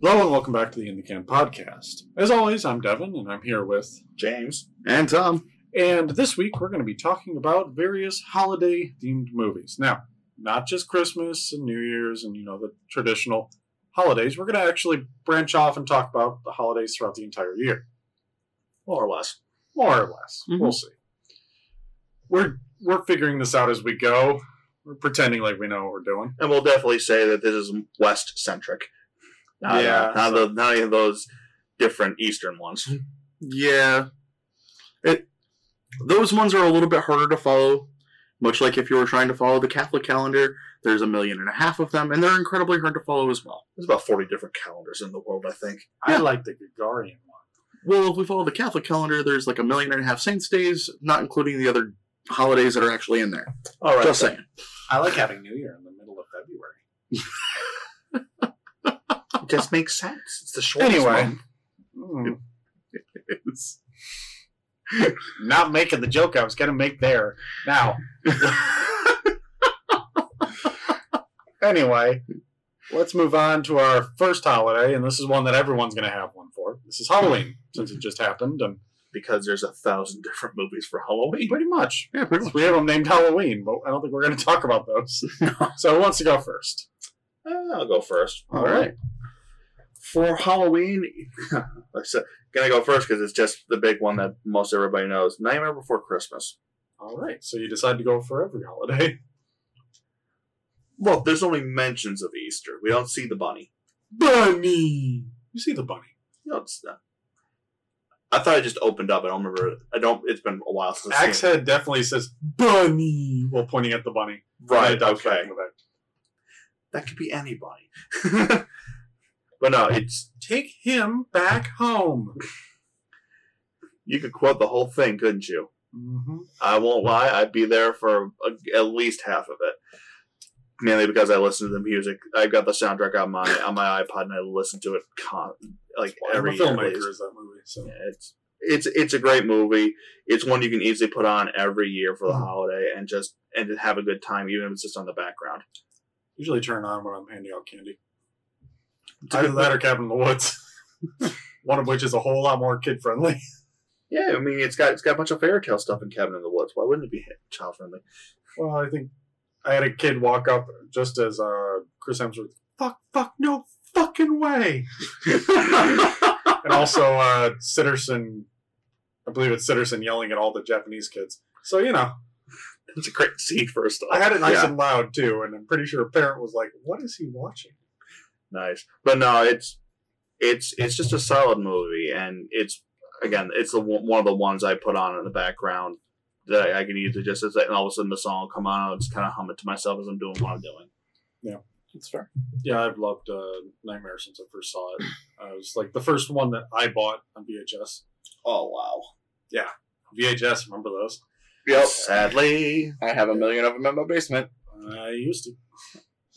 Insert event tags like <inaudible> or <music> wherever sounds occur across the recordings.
Hello and welcome back to the In the Can podcast. As always, I'm Devin and I'm here with James. And Tom. and this week we're going to be talking about various holiday themed movies. Now, not just Christmas and New Year's and you know the traditional holidays. We're going to actually branch off and talk about the holidays throughout the entire year, More or less. more or less. Mhm. We'll see. We're we're figuring this out as we go. We're pretending like we know what we're doing. And we'll definitely say that this is West centric. Not, Yeah, uh, not, so- the, not any of those different Eastern ones. <laughs> Yeah. It those ones are a little bit harder to follow. Much like if you were trying to follow the Catholic calendar, there's a million and a half of them, and they're incredibly hard to follow as well. There's about 40 different calendars in the world, I think. I Yeah. like the Gregorian one. Well, if we follow the Catholic calendar, there's like a million and a half saints days, not including the other holidays that are actually in there. All right. Just then. saying. I like having New Year in the middle of February. <laughs> It just makes sense. It's the shortest Anyway. one. It's- Not making the joke I was going to make there. Now. <laughs> anyway, let's move on to our first holiday, and this is one that everyone's going to have one for. This is Halloween, since it just happened, and Because there's a thousand different movies for Halloween. pretty much. yeah, pretty much. We have them named Halloween, but I don't think we're going to talk about those. <laughs> so who wants to go first? Uh, I'll go first. All right. For Halloween, <laughs> I said, gonna go first because it's just the big one that most everybody knows. Nightmare Before Christmas. All right, so you decide to go for every holiday. <laughs> Well, there's only mentions of Easter. We don't see the bunny. Bunny! You see the bunny. You know, it's not. I thought it just opened up. I don't remember. I don't. It's been a while since Axe. Head definitely says bunny while pointing at the bunny. Right. I Okay. that. That could be anybody. <laughs> but no, it's Take him back home. you could quote the whole thing, couldn't you? Mm-hmm. I won't lie. I'd be there for a, at least half of it. Mainly because I listen to the music. I've got the soundtrack on my on my iPod, and I listen to it con- like every I'm a filmmaker please. is that movie. So Yeah, it's it's it's a great movie. It's one you can easily put on every year for the Mhm. holiday and just and have a good time, even if it's just on the background. usually turn on when I'm handing out candy. <laughs> It's a Either good that or Cabin in the Woods. <laughs> One of which is a whole lot more kid friendly. <laughs> Yeah, I mean it's got it's got a bunch of fairy tale stuff in Cabin in the Woods. Why wouldn't it be child friendly? Well, I think I had a kid walk up just as uh, Chris Hemsworth. Fuck! Fuck! No fucking way! and also uh, Sitterson. I believe it's Sitterson yelling at all the Japanese kids. So you know, It's a great scene first off. I had it nice Yeah. and loud too, and I'm pretty sure a parent was like, "What is he watching?" Nice, but no, it's it's it's just a solid movie, and it's again, it's the one one of the ones I put on in the background that I, I can easily just and all of a sudden the song will come on, I'll just kind of hum it to myself as I'm doing what I'm doing. Yeah, it's fair. Yeah, I've loved uh, Nightmare since I first saw it. I was like the first one that I bought on VHS. Oh wow! Yeah, VHS, remember those? Yep. Sadly, I have a million of them in my basement. I used to.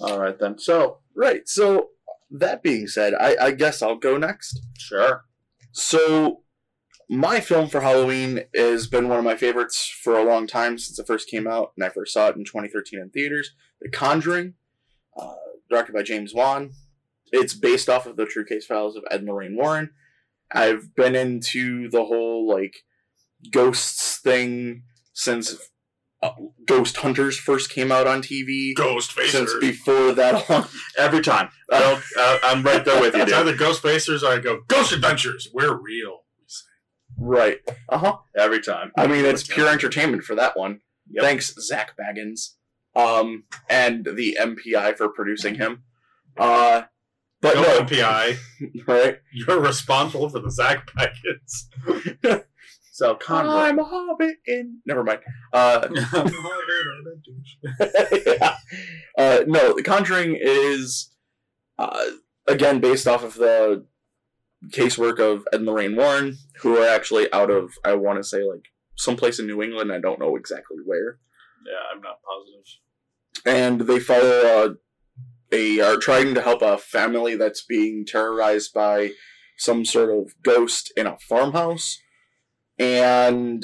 all right then. So Right. So that being said, I, I guess I'll go next. sure, So, my film for Halloween has been one of my favorites for a long time since it first came out, and I first saw it in 2013 in theaters. The Conjuring, uh, directed by James Wan. It's based off of the true case files of Ed and Lorraine Warren. I've been into the whole like ghosts thing since uh, Ghost Hunters first came out on TV. Ghost Since before that, <laughs> every time. I don't. I, I'm right there with you, It's dude. either Ghost Facers or I go Ghost Adventures. We're real. right? Uh huh. Every time. I mean, it's pure entertainment for that one. Yep. Thanks, Zak Bagans, um, and the MPI for producing him. Uh, but Go no, MPI. <laughs> right? You're responsible for the Zach packets. <laughs> So Conjuring. I'm a hobbit in. Never mind. Uh, <laughs> <laughs> yeah. uh, no, The Conjuring is uh, again based off of the casework of Ed and Lorraine Warren, who are actually out of I want to say like someplace in New England. I don't know exactly where. yeah, I'm not positive. and they follow uh, a are trying to help a family that's being terrorized by some sort of ghost in a farmhouse, and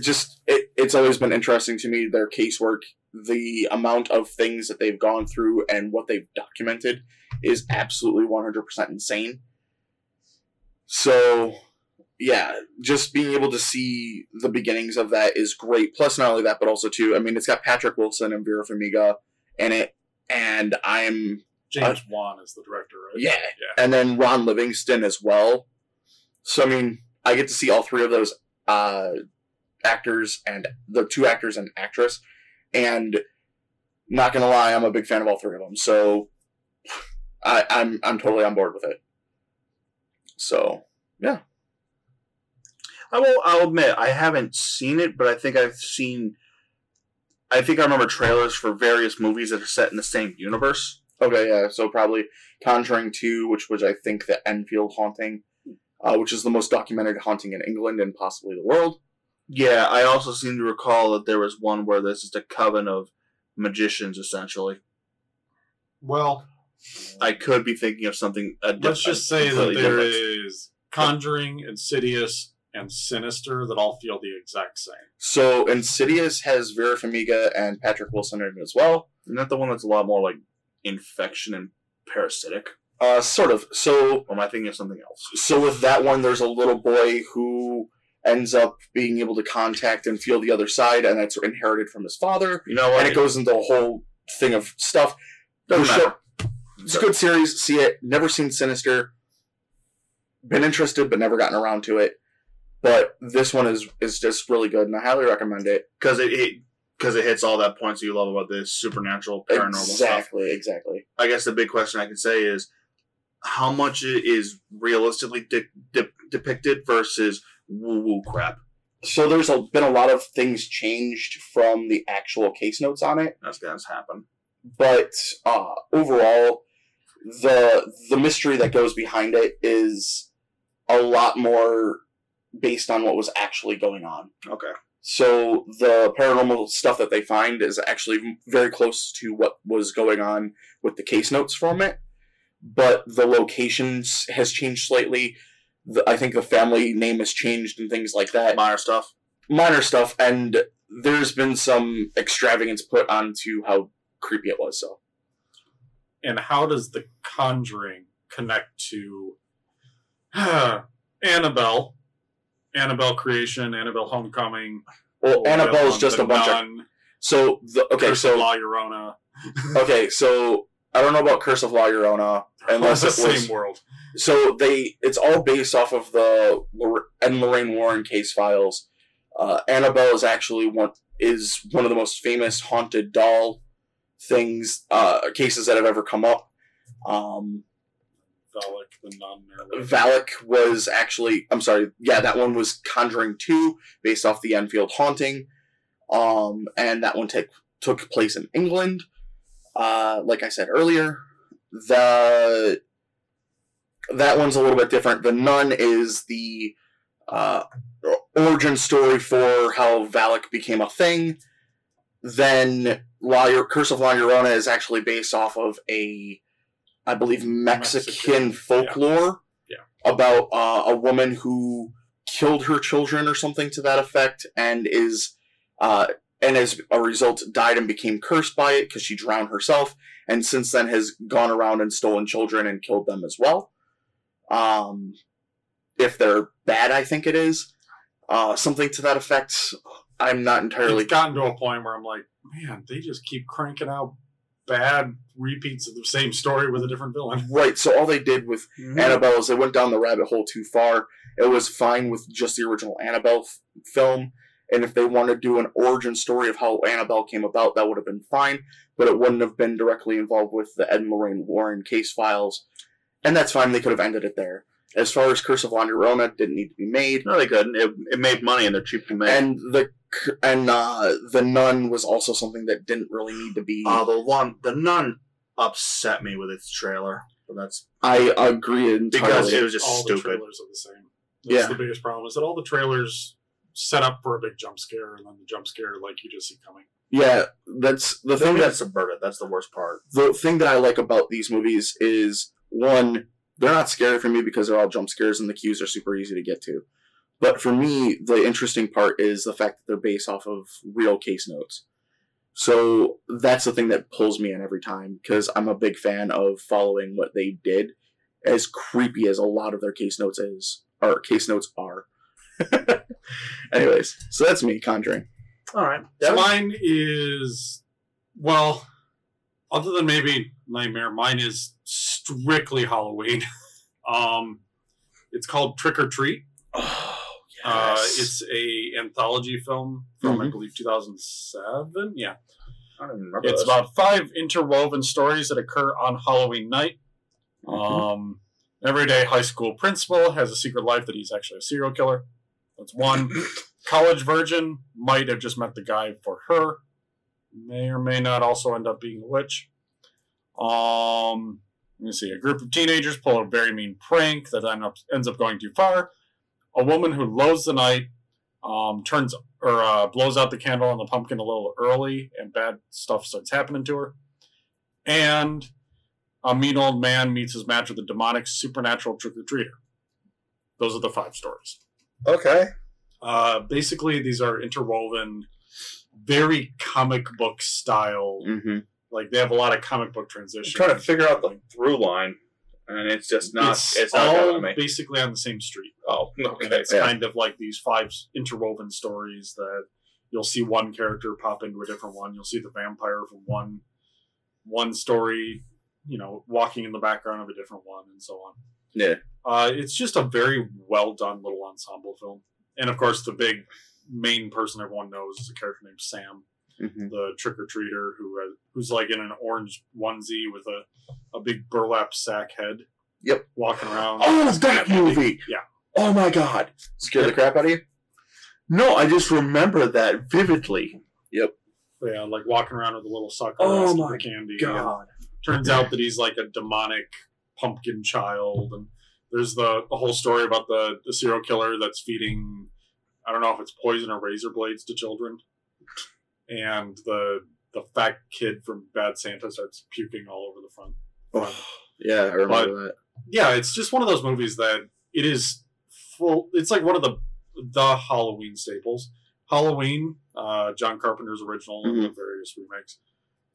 just it, it's always been interesting to me their casework, the amount of things that they've gone through, and what they've documented is absolutely 100% insane. So, yeah, just being able to see the beginnings of that is great. Plus, not only that, but also too, I mean, it's got Patrick Wilson and Vera Farmiga in it, and I'm James Wan is the director, right? yeah, Yeah. and then Ron Livingston as well. So I mean, I get to see all three of those uh, actors and the two actors and actress, and not gonna lie, I'm a big fan of all three of them. So I, I'm I'm totally on board with it. So yeah. I will. I'll admit I haven't seen it, but I think I've seen. I think I remember trailers for various movies that are set in the same universe. okay, yeah. So probably Conjuring Two, which was I think the Enfield haunting, uh, which is the most documented haunting in England and possibly the world. Yeah, I also seem to recall that there was one where this is a coven of magicians, essentially. Well, I could be thinking of something. A diff- let's just say that completely there different- is Conjuring, Insidious, and Sinister that all feel the exact same. So Insidious has Vera Farmiga and Patrick Wilson in it as well. Isn't that the one that's a lot more like infection and parasitic? Uh, sort of. So, Or am I thinking of something else? so with that one, there's a little boy who ends up being able to contact and feel the other side, and that's inherited from his father. You know what? And it goes into a whole thing of stuff. Doesn't matter. It's a good series. See it. Never seen Sinister. Been interested, but never gotten around to it. But this one is is just really good, and I highly recommend it. because it because it, hits all that points you love about this supernatural paranormal stuff. exactly, exactly. I guess the big question I can say is how much it is realistically de- de- depicted versus woo woo crap. So there's a, been a lot of things changed from the actual case notes on it. That's gonna happen. but uh, overall, the the mystery that goes behind it is a lot more based on what was actually going on. Okay. So the paranormal stuff that they find is actually very close to what was going on with the case notes from it, but the locations has changed slightly. The, I think the family name has changed and things like that Minor stuff. minor stuff, and there's been some extravagance put onto how creepy it was. So And how does The Conjuring connect to <sighs> Annabelle? Annabelle Creation, Annabelle Homecoming. well, the Annabelle is just a bunch of so the okay Curse of so La Llorona. <laughs> okay so I don't know about Curse of La Llorona unless the <laughs> it was same world. so they it's all based off of the and Lorraine Warren case files. Uh, Annabelle is actually one is one of the most famous haunted doll things uh, cases that have ever come up. Um, Valak, the. Or. Valak was actually, I'm sorry, yeah, that one was Conjuring 2, based off the Enfield haunting. Um, and that one took took place in England. Uh, like I said earlier, the that one's a little bit different. The Nun is the uh, origin story for how Valak became a thing. Then La, Curse of La Llorona is actually based off of a, I believe, Mexican, Mexican, folklore Yeah. about uh, a woman who killed her children or something to that effect, and is uh, and as a result died and became cursed by it because she drowned herself, and since then has gone around and stolen children and killed them as well. Um, if they're bad, I think it is uh, something to that effect. I'm not entirely It's gotten to a point where I'm like, man, they just keep cranking out bad repeats of the same story with a different villain. <laughs> right. So all they did with Mm-hmm. Annabelle is they went down the rabbit hole too far. It was fine with just the original Annabelle f- film, and if they wanted to do an origin story of how Annabelle came about, that would have been fine. But it wouldn't have been directly involved with the Ed and Lorraine Warren case files, and that's fine. They could have ended it there. As far as Curse of La Llorona, didn't need to be made, No, they couldn't. It, it made money and they're cheap to make. and the and uh, the Nun was also something that didn't really need to be. uh, the one, the nun, upset me with its trailer. But that's I agree entirely. because it was just all the stupid. trailers are the same. That's Yeah. the biggest problem is that all the trailers set up for a big jump scare, and then the jump scare like you just see coming. yeah, that's the The thing thing that's that's subverted. That's the worst part. the thing that I like about these movies is one, they're not scary for me because they're all jump scares and the cues are super easy to get to. But for me, the interesting part is the fact that they're based off of real case notes. So that's the thing that pulls me in every time because I'm a big fan of following what they did, as creepy as a lot of their case notes is or case notes are. <laughs> Anyways, so that's me, Conjuring. All right. So mine is well, other than maybe Nightmare, mine is strictly Halloween. <laughs> um, it's called Trick or Treat. Oh, Uh, it's a anthology film from I Mhm. believe 2007. Yeah, I don't remember it's this. about five interwoven stories that occur on Halloween night. Um, everyday high school principal has a secret life that he's actually a serial killer. That's one. College virgin might have just met the guy for her. May or may not also end up being a witch. Um, let me see. A group of teenagers pull a very mean prank that end up, ends up going too far. A woman who loathes the night um, turns or uh, blows out the candle on the pumpkin a little early, and bad stuff starts happening to her. And a mean old man meets his match with a demonic supernatural trick or treater. Those are the five stories. Okay. Uh, basically, these are interwoven, very comic book style. hmm Like they have a lot of comic book I'm transitions. trying to figure out the through line, and it's just not. it's, It's, not all me. basically on the same street. Oh, And okay. it's Yeah. kind of like these five interwoven stories that you'll see one character pop into a different one. You'll see the vampire from one one story, you know, walking in the background of a different one, and so on. Yeah. Uh, it's just a very well done little ensemble film, and of course, the big main person everyone knows is a character named Sam, hmm the trick or treater who has, who's like in an orange onesie with a a big burlap sack head. Yep. walking around. Oh, that movie! Yeah. Oh my god. Scared the crap out of you? No, I just remember that vividly. Yep. Yeah, like walking around with a little sucker. Oh my candy. God. Turns out that he's like a demonic pumpkin child, and there's the, the whole story about the, the serial killer that's feeding, I don't know if it's poison or razor blades to children, and the the fat kid from Bad Santa starts puking all over the front. Oh, yeah, I remember that. Yeah, it's just one of those movies that it is full. It's like one of the the Halloween staples. Halloween, uh, John Carpenter's original and the various remakes,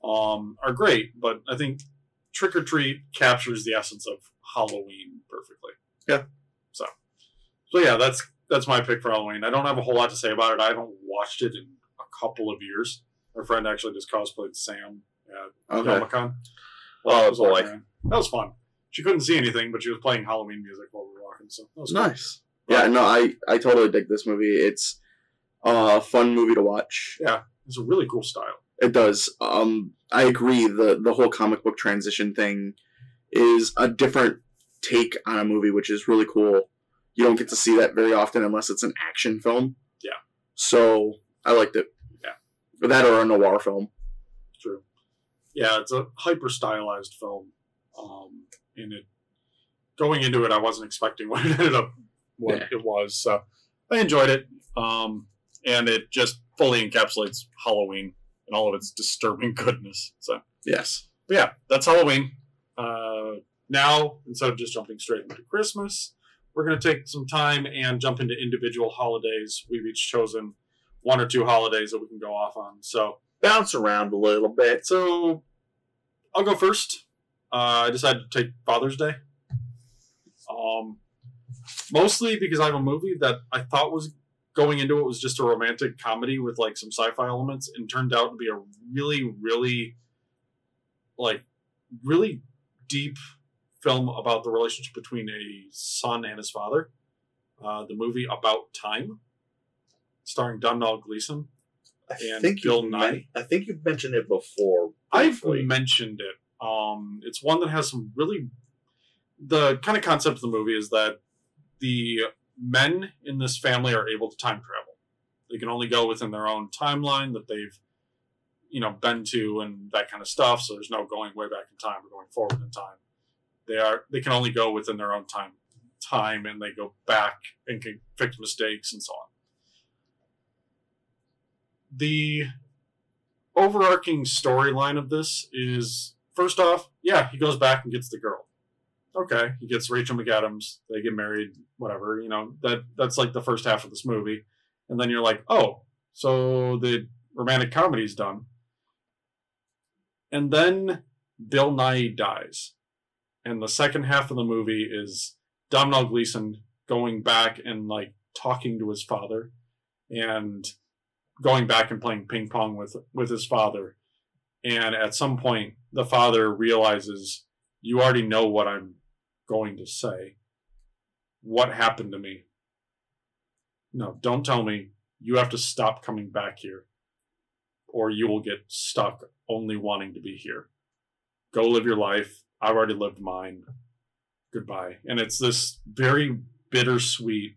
um, are great, but I think Trick or Treat captures the essence of Halloween perfectly. Yeah. So, so yeah, that's that's my pick for Halloween. I don't have a whole lot to say about it. I haven't watched it in a couple of years. Our friend actually just cosplayed Sam at Okay. Comic-Con. Oh, was boy. walking. That was fun. She couldn't see anything, but she was playing Halloween music while we were walking. So that was cool. Nice. Yeah, no, I, I totally dig this movie. It's a fun movie to watch. Yeah, it's a really cool style. It does. Um, I agree. The the whole comic book transition thing is a different take on a movie, which is really cool. You don't get to see that very often unless it's an action film. Yeah. So I liked it. Yeah. That or a noir film. True. Yeah, it's a hyper stylized film. Um, and it going into it, I wasn't expecting <laughs> what it ended up what Yeah. it was. So I enjoyed it. Um, and it just fully encapsulates Halloween and all of its disturbing <laughs> goodness. So Yes. But yeah, that's Halloween. Uh, now, instead of just jumping straight into Christmas, we're going to take some time and jump into individual holidays. We've each chosen one or two holidays that we can go off on. So, Bounce around a little bit. so I'll go first. Uh, I decided to take Father's Day. Um, mostly because I have a movie that I thought was going into it was just a romantic comedy with like some sci-fi elements, and turned out to be a really, really, like, really deep film about the relationship between a son and his father. Uh, the movie About Time, starring Domhnall Gleeson. I And think Bill Nighy. men- I think you've mentioned it before. I've mentioned it. Um, it's one that has some really. The kind of concept of the movie is that the men in this family are able to time travel. They can only go within their own timeline that they've, you know, been to and that kind of stuff. So there's no going way back in time or going forward in time. They are they can only go within their own time time and they go back and can fix mistakes and so on. The overarching storyline of this is first off, yeah, he goes back and gets the girl. Okay, he gets Rachel McAdams. They get married. Whatever, you know that that's like the first half of this movie, and then you're like, oh, so the romantic comedy's done. And then Bill Nighy dies. And the second half of the movie is Domhnall Gleeson going back and like talking to his father and going back and playing ping pong with with his father. And at some point the father realizes you already know what I'm going to say. What happened to me? No, don't tell me. You have to stop coming back here or you will get stuck only wanting to be here. Go live your life. I've already lived mine. Goodbye. And it's this very bittersweet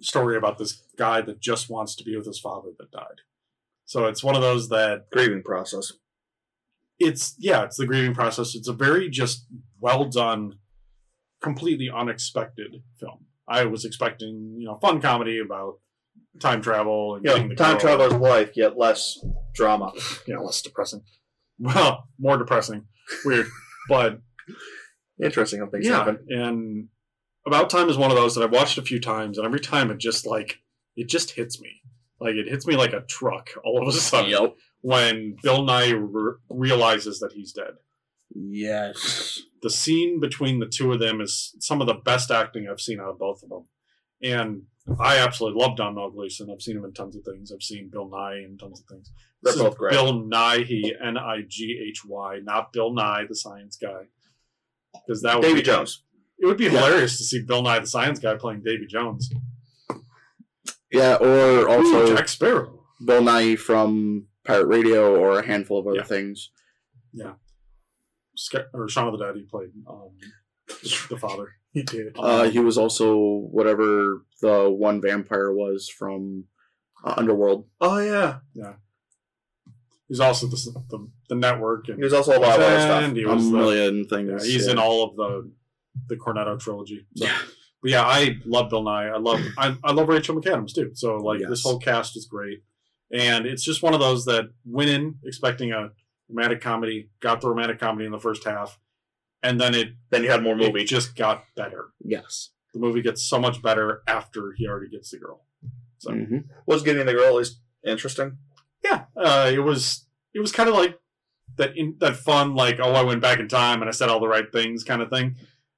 story about this guy that just wants to be with his father that died. So it's one of those that Grieving process. it's yeah, it's the grieving process. It's a very just well done, completely unexpected film. I was expecting, you know, fun comedy about time travel and You getting the time girl. traveler's life, yet less drama. <laughs> Yeah, less depressing. Well, more depressing. Weird. But Interesting how things yeah, happen. and About Time is one of those that I've watched a few times, and every time it just like it just hits me. Like it hits me like a truck all of a sudden Yep. when Bill Nighy re- realizes that he's dead. Yes. The scene between the two of them is some of the best acting I've seen out of both of them, and I absolutely love Don Gleeson. I've seen him in tons of things. I've seen Bill Nighy in tons of things. They're This is both great. Bill Nighy, N I G H Y, not Bill Nye, the science guy. Because that would Davy be, Jones. It would be Yeah. hilarious to see Bill Nye, the science guy, playing Davy Jones. Yeah, or Ooh, also Jack Sparrow. Bill Nighy from Pirate Radio or a handful of other Yeah. things. Sca- or Shaun of the Dead. He played um, the, the father. He did. Uh, Um, he was also whatever the one vampire was from uh, Underworld. Oh yeah, yeah. He's also the, the the network. And he was also a lot of other stuff. and he A was the- million yeah, he's yeah. in all of the the Cornetto trilogy. So. Yeah. But yeah, I love Bill Nighy. I love I, I love Rachel McAdams too. So like Yes. this whole cast is great, and it's just one of those that went in expecting a romantic comedy, got the romantic comedy in the first half, and then it, Then you had more it movie. just got better. Yes. The movie gets so much better after he already gets the girl. So hmm Was getting the girl at least interesting? yeah, uh, it was it was kind of like that in, that fun like oh I went back in time and I said all the right things kind of thing.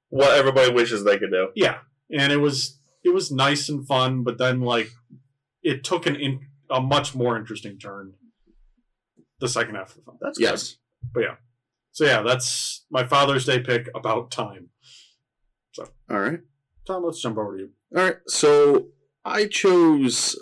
What everybody wishes they could do. Yeah, and it was it was nice and fun, but then like it took an in, a much more interesting turn. The second half of the film. That's Yes. But yeah. So yeah, that's my Father's Day pick about time. So All right. Tom, let's jump over to you. All right. So I chose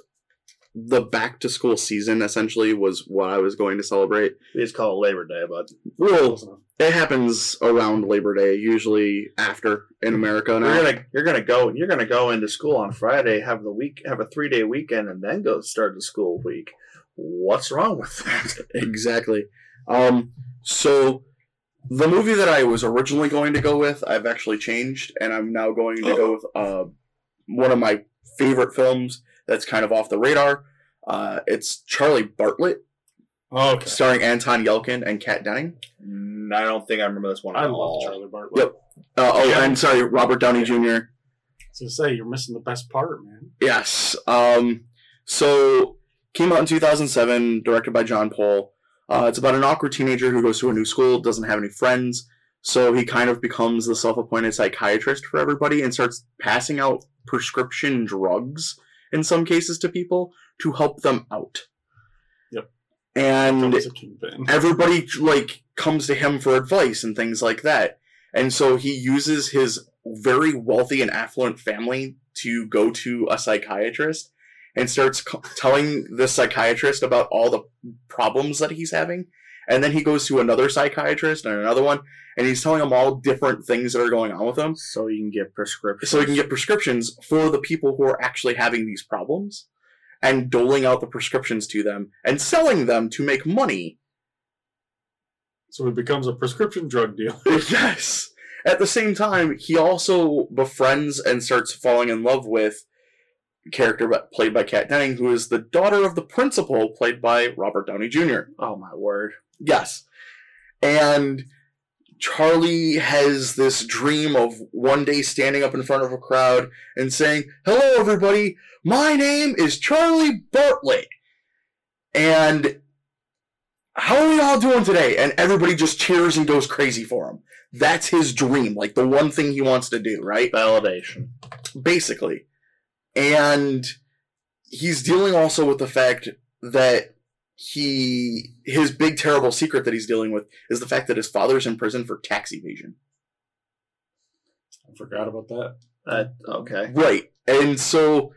the back to school season. Essentially, was what I was going to celebrate. It's We just call it Labor Day, but Well, it happens around Labor Day, usually after in America now. you're gonna you're gonna go you're gonna go into school on Friday, have the week have a three day weekend, and then go start the school week. What's wrong with that? <laughs> exactly. Um, so the movie that I was originally going to go with, I've actually changed, and I'm now going to go with uh, one of my favorite films that's kind of off the radar. Uh, it's Charlie Bartlett, Okay. starring Anton Yelkin and Kat Denning. Mm, I don't think I remember this one. I love all. Charlie Bartlett. Yep. Uh, oh, Yeah. and sorry, Robert Downey Jr. I was gonna say you're missing the best part, man. Yes. Um, so came out in 2007, directed by Jon Poll. Uh, it's about an awkward teenager who goes to a new school, doesn't have any friends, so he kind of becomes the self-appointed psychiatrist for everybody and starts passing out prescription drugs in some cases to people to help them out. Yep. And Film's a kingpin. everybody like comes to him for advice and things like that and so he uses his very wealthy and affluent family to go to a psychiatrist and starts co- telling the psychiatrist about all the problems that he's having and then he goes to another psychiatrist and another one and he's telling them all different things that are going on with him So you can get prescriptions. so he can get prescriptions for the people who are actually having these problems and doling out the prescriptions to them and selling them to make money So he becomes a prescription drug dealer. <laughs> yes. At the same time, he also befriends and starts falling in love with character played by Kat Denning, who is the daughter of the principal, played by Robert Downey Jr. oh my word! Yes. And Charlie has this dream of one day standing up in front of a crowd and saying, Hello, everybody. My name is Charlie Bartlett. And how are we all doing today? And everybody just cheers and goes crazy for him. That's his dream, like the one thing he wants to do, right? Validation. Basically. And he's dealing also with the fact that he his big terrible secret that he's dealing with is the fact that his father's in prison for tax evasion. I forgot about that. Uh, okay. Right. And so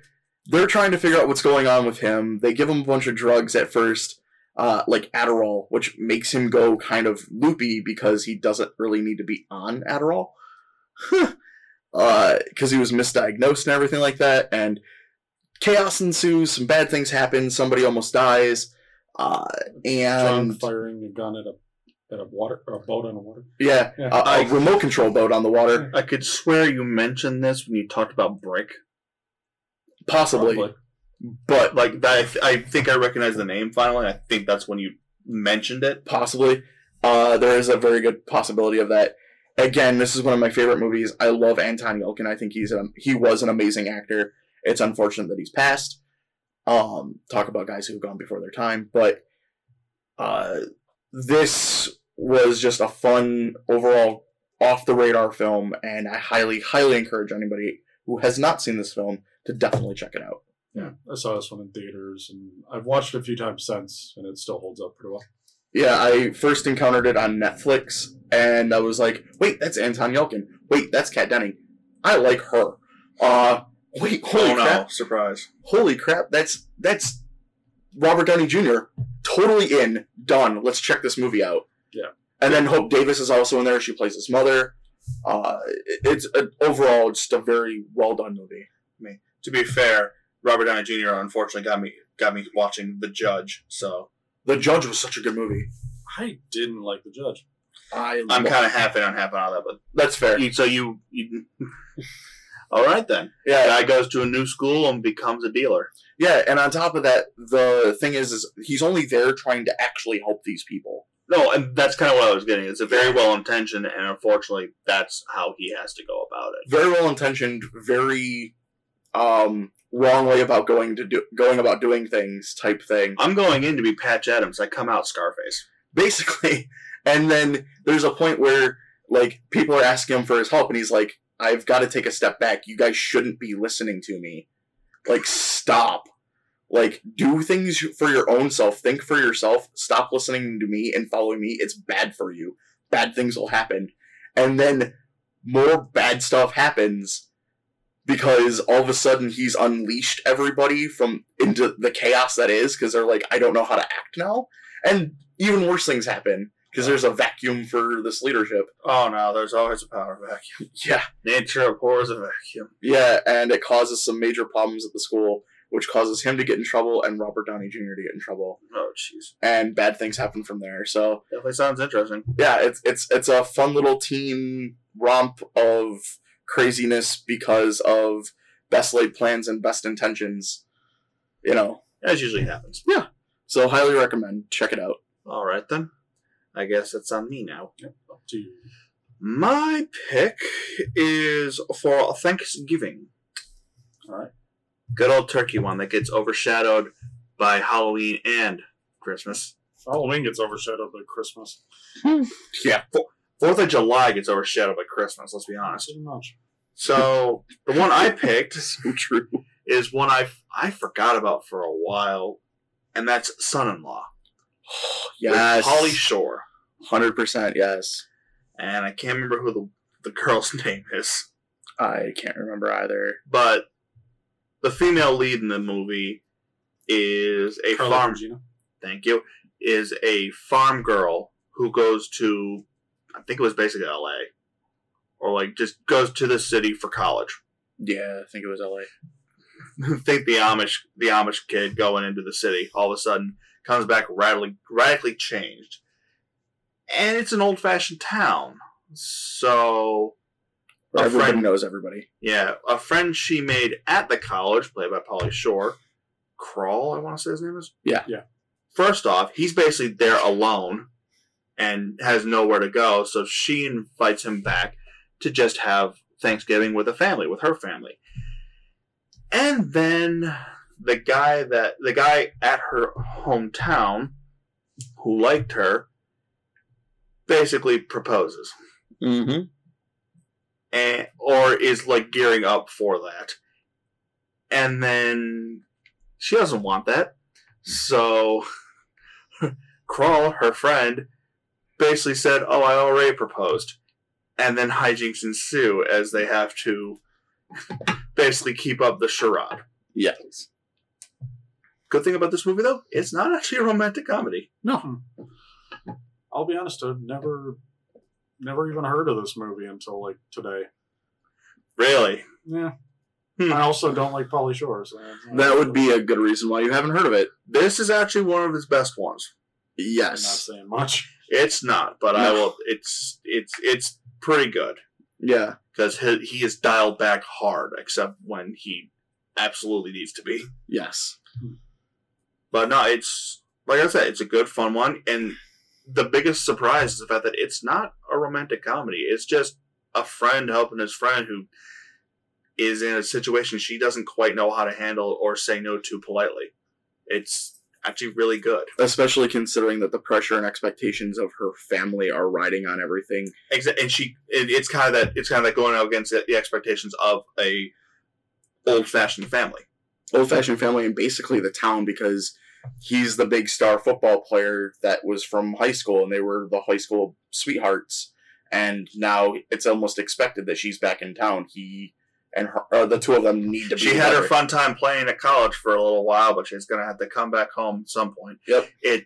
they're trying to figure out what's going on with him. They give him a bunch of drugs at first, uh, like Adderall, which makes him go kind of loopy because he doesn't really need to be on Adderall. <laughs> Because he was misdiagnosed and everything like that. And chaos ensues, some bad things happen, somebody almost dies. Uh, and John and firing a gun at a at a water a boat on the water. yeah, Yeah. a, a I- remote control boat on the water, I could swear you mentioned this when you talked about Brick. possibly. Probably. But Like that, I think I recognize the name finally. I think that's when you mentioned it. possibly. Uh, there is a very good possibility of that. Again, this is one of my favorite movies. I love Anton Yelkin. I think he's he was an amazing actor. It's unfortunate that he's passed. Um, talk about guys who've gone before their time, but uh, this was just a fun overall off the radar film, and I highly highly encourage anybody who has not seen this film to definitely check it out. Yeah, I saw this one in theaters, and I've watched it a few times since, and it still holds up pretty well. Yeah, I first encountered it on Netflix, and I was like, "Wait, that's Anton Yelkin. Wait, that's Kat Denning. I like her." Uh, wait, holy oh no! crap! Surprise! Holy crap! That's that's Robert Downey Jr. Totally in, done. Let's check this movie out. Yeah. and then Hope Davis is also in there. She plays his mother. Uh, it's a, overall just a very well done movie. To be fair, Robert Downey Jr. unfortunately got me got me watching The Judge. So The Judge was such a good movie. I didn't like the judge. I I'm kind of half in on half out of that. But that's fair. you, so you, you <laughs> all right then? Yeah, Guy goes to a new school and becomes a dealer. Yeah, and on top of that, the thing is, is he's only there trying to actually help these people. No, and that's kind of what I was getting. It's a very well intentioned, and unfortunately, that's how he has to go about it. Very well intentioned, very um, wrong way about going to do going about doing things type thing. I'm going in to be Patch Adams. I come out Scarface. Basically, <laughs> and then there's a point where like people are asking him for his help, and he's like, "I've got to take a step back. You guys shouldn't be listening to me. Like, stop." Like, do things for your own self. Think for yourself. Stop listening to me and following me. It's bad for you. Bad things will happen. And then more bad stuff happens because all of a sudden he's unleashed everybody from into the chaos that is because they're like, I don't know how to act now. And even worse things happen because there's a vacuum for this leadership. Oh no, there's always a power vacuum. <laughs> Yeah. Nature abhors a vacuum. Yeah, and it causes some major problems at the school, which causes him to get in trouble and Robert Downey Jr. to get in trouble. Oh jeez, And bad things happen from there. So definitely sounds interesting. yeah, it's it's it's a fun little teen romp of craziness because of best laid plans and best intentions. You know. As usually happens. Yeah. So highly recommend. Check it out. All right then. I guess it's on me now. Yep, up to you. My pick is for Thanksgiving. All right. Good old turkey one that gets overshadowed by Halloween and Christmas. Halloween gets overshadowed by Christmas. Hmm. Yeah. Fourth of July gets overshadowed by Christmas. Let's be honest. Pretty much. So the one I picked <laughs> So true. is one I I forgot about for a while, and that's Son-in-Law. <gasps> Yes. Pauly Shore, Hundred percent. Yes. and I can't remember who the the girl's <laughs> name is, I can't remember either. but the female lead in the movie is a Carla farm. Gugino. Thank you. Is a farm girl who goes to, I think it was basically L.A. or like just goes to the city for college. Yeah, I think it was L.A. <laughs> think the Amish the Amish kid going into the city all of a sudden comes back radically radically changed. And it's an old fashioned town. So Where A everybody friend- knows everybody. yeah, a friend she made at the college, played by Pauly Shore, Crawl, I want to say his name is. Yeah. Yeah. First off, he's basically there alone and has nowhere to go, so she invites him back to just have Thanksgiving with a family, with her family. And then the guy that the guy at her hometown, who liked her, basically proposes. Mm-hmm. and or is like gearing up for that. And then she doesn't want that. So <laughs> Crawl, her friend, basically said, Oh, I already proposed. And then hijinks ensue as they have to basically keep up the charade. Yes. Good thing about this movie though, it's not actually a romantic comedy. No. I'll be honest, I've never, never even heard of this movie until like today. Really. Yeah. Hmm. I also don't like Pauly Shore, so That would be a good reason why you haven't heard of it. This is actually one of his best ones. Yes. I'm not saying much. It's not, but I will it's it's it's pretty good. Yeah. because he, he is dialed back hard, except when he absolutely needs to be. Yes. But no, it's like I said, it's a good, fun one, and the biggest surprise is the fact that it's not a romantic comedy. It's just a friend helping his friend who is in a situation she doesn't quite know how to handle or say no to politely. It's actually really good. Especially considering that the pressure and expectations of her family are riding on everything. Exa- and she, it, it's kind of that, it's kind of like going out against the, expectations of a old-fashioned family. Old fashioned family and basically the town because he's the big star football player that was from high school and they were the high school sweethearts. And now it's almost expected that she's back in town. He and her, the two of them need to be she had her fun time playing at college for a little while, but she's gonna have to come back home at some point. Yep. It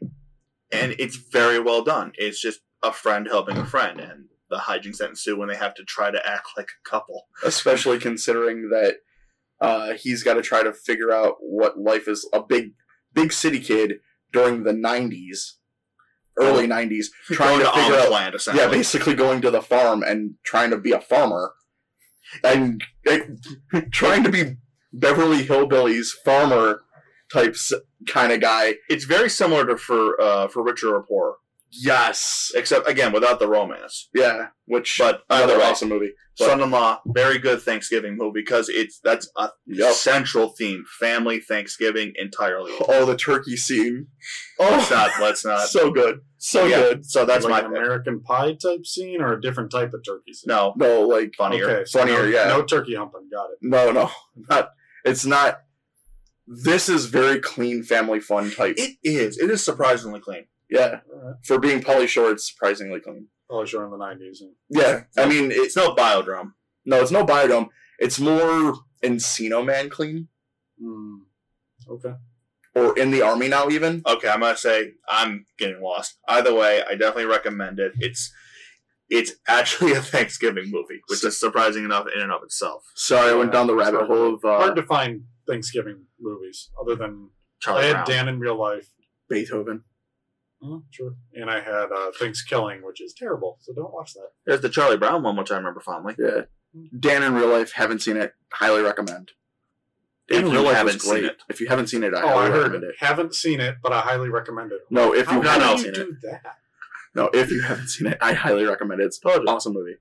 and it's very well done. It's just a friend helping a friend, and the hijinks that ensue when they have to try to act like a couple. especially considering that uh, he's got to try to figure out what life is a big big city kid during the 90s early 90s <laughs> trying Going to figure out land, yeah basically going to the farm and trying to be a farmer and trying to be beverly hillbillies farmer types kind of guy. It's very similar to for uh, for richer or poorer, yes except again without the romance. yeah which But another way, awesome movie Son-in-law, very good Thanksgiving movie because it's that's a Yep. central theme: family Thanksgiving entirely. oh the turkey scene oh. Let's oh not. Let's not. <laughs> so good so yeah, good So that's like my an. American Pie type scene or a different type of turkey scene. No, no like funnier. Okay, so Funnier, no, yeah. No turkey humping. Got it. No, no, not. It's not. This is very clean family fun type. It is. It is surprisingly clean. Yeah, All right. for being Pauly Shore, it's surprisingly clean. Probably showing in the nineties. Yeah, I mean, it's It's no Bio-Dome. no, it's no biodome. It's more Encino Man clean, Hmm. Okay. or in the army now even. Okay, I'm gonna say I'm getting lost. Either way, I definitely recommend it. It's it's actually a <laughs> Thanksgiving movie, which is surprising enough in and of itself. Sorry, I went down the rabbit hole of Hard uh, to find Thanksgiving movies other than Charlie I had Brown. Dan in real life. Beethoven. Sure. And I had uh, Killing*, which is terrible. So don't watch that. There's the Charlie Brown one, which I remember fondly. Yeah, Dan in real life. Haven't seen it. Highly recommend. If Dan in you real life haven't seen it. If you haven't seen it, I oh, I highly heard recommend it. it. Haven't seen it, but I highly recommend it. No, if you haven't no. seen it, that? no, if you haven't seen it, I highly recommend it. It's Told an awesome movie.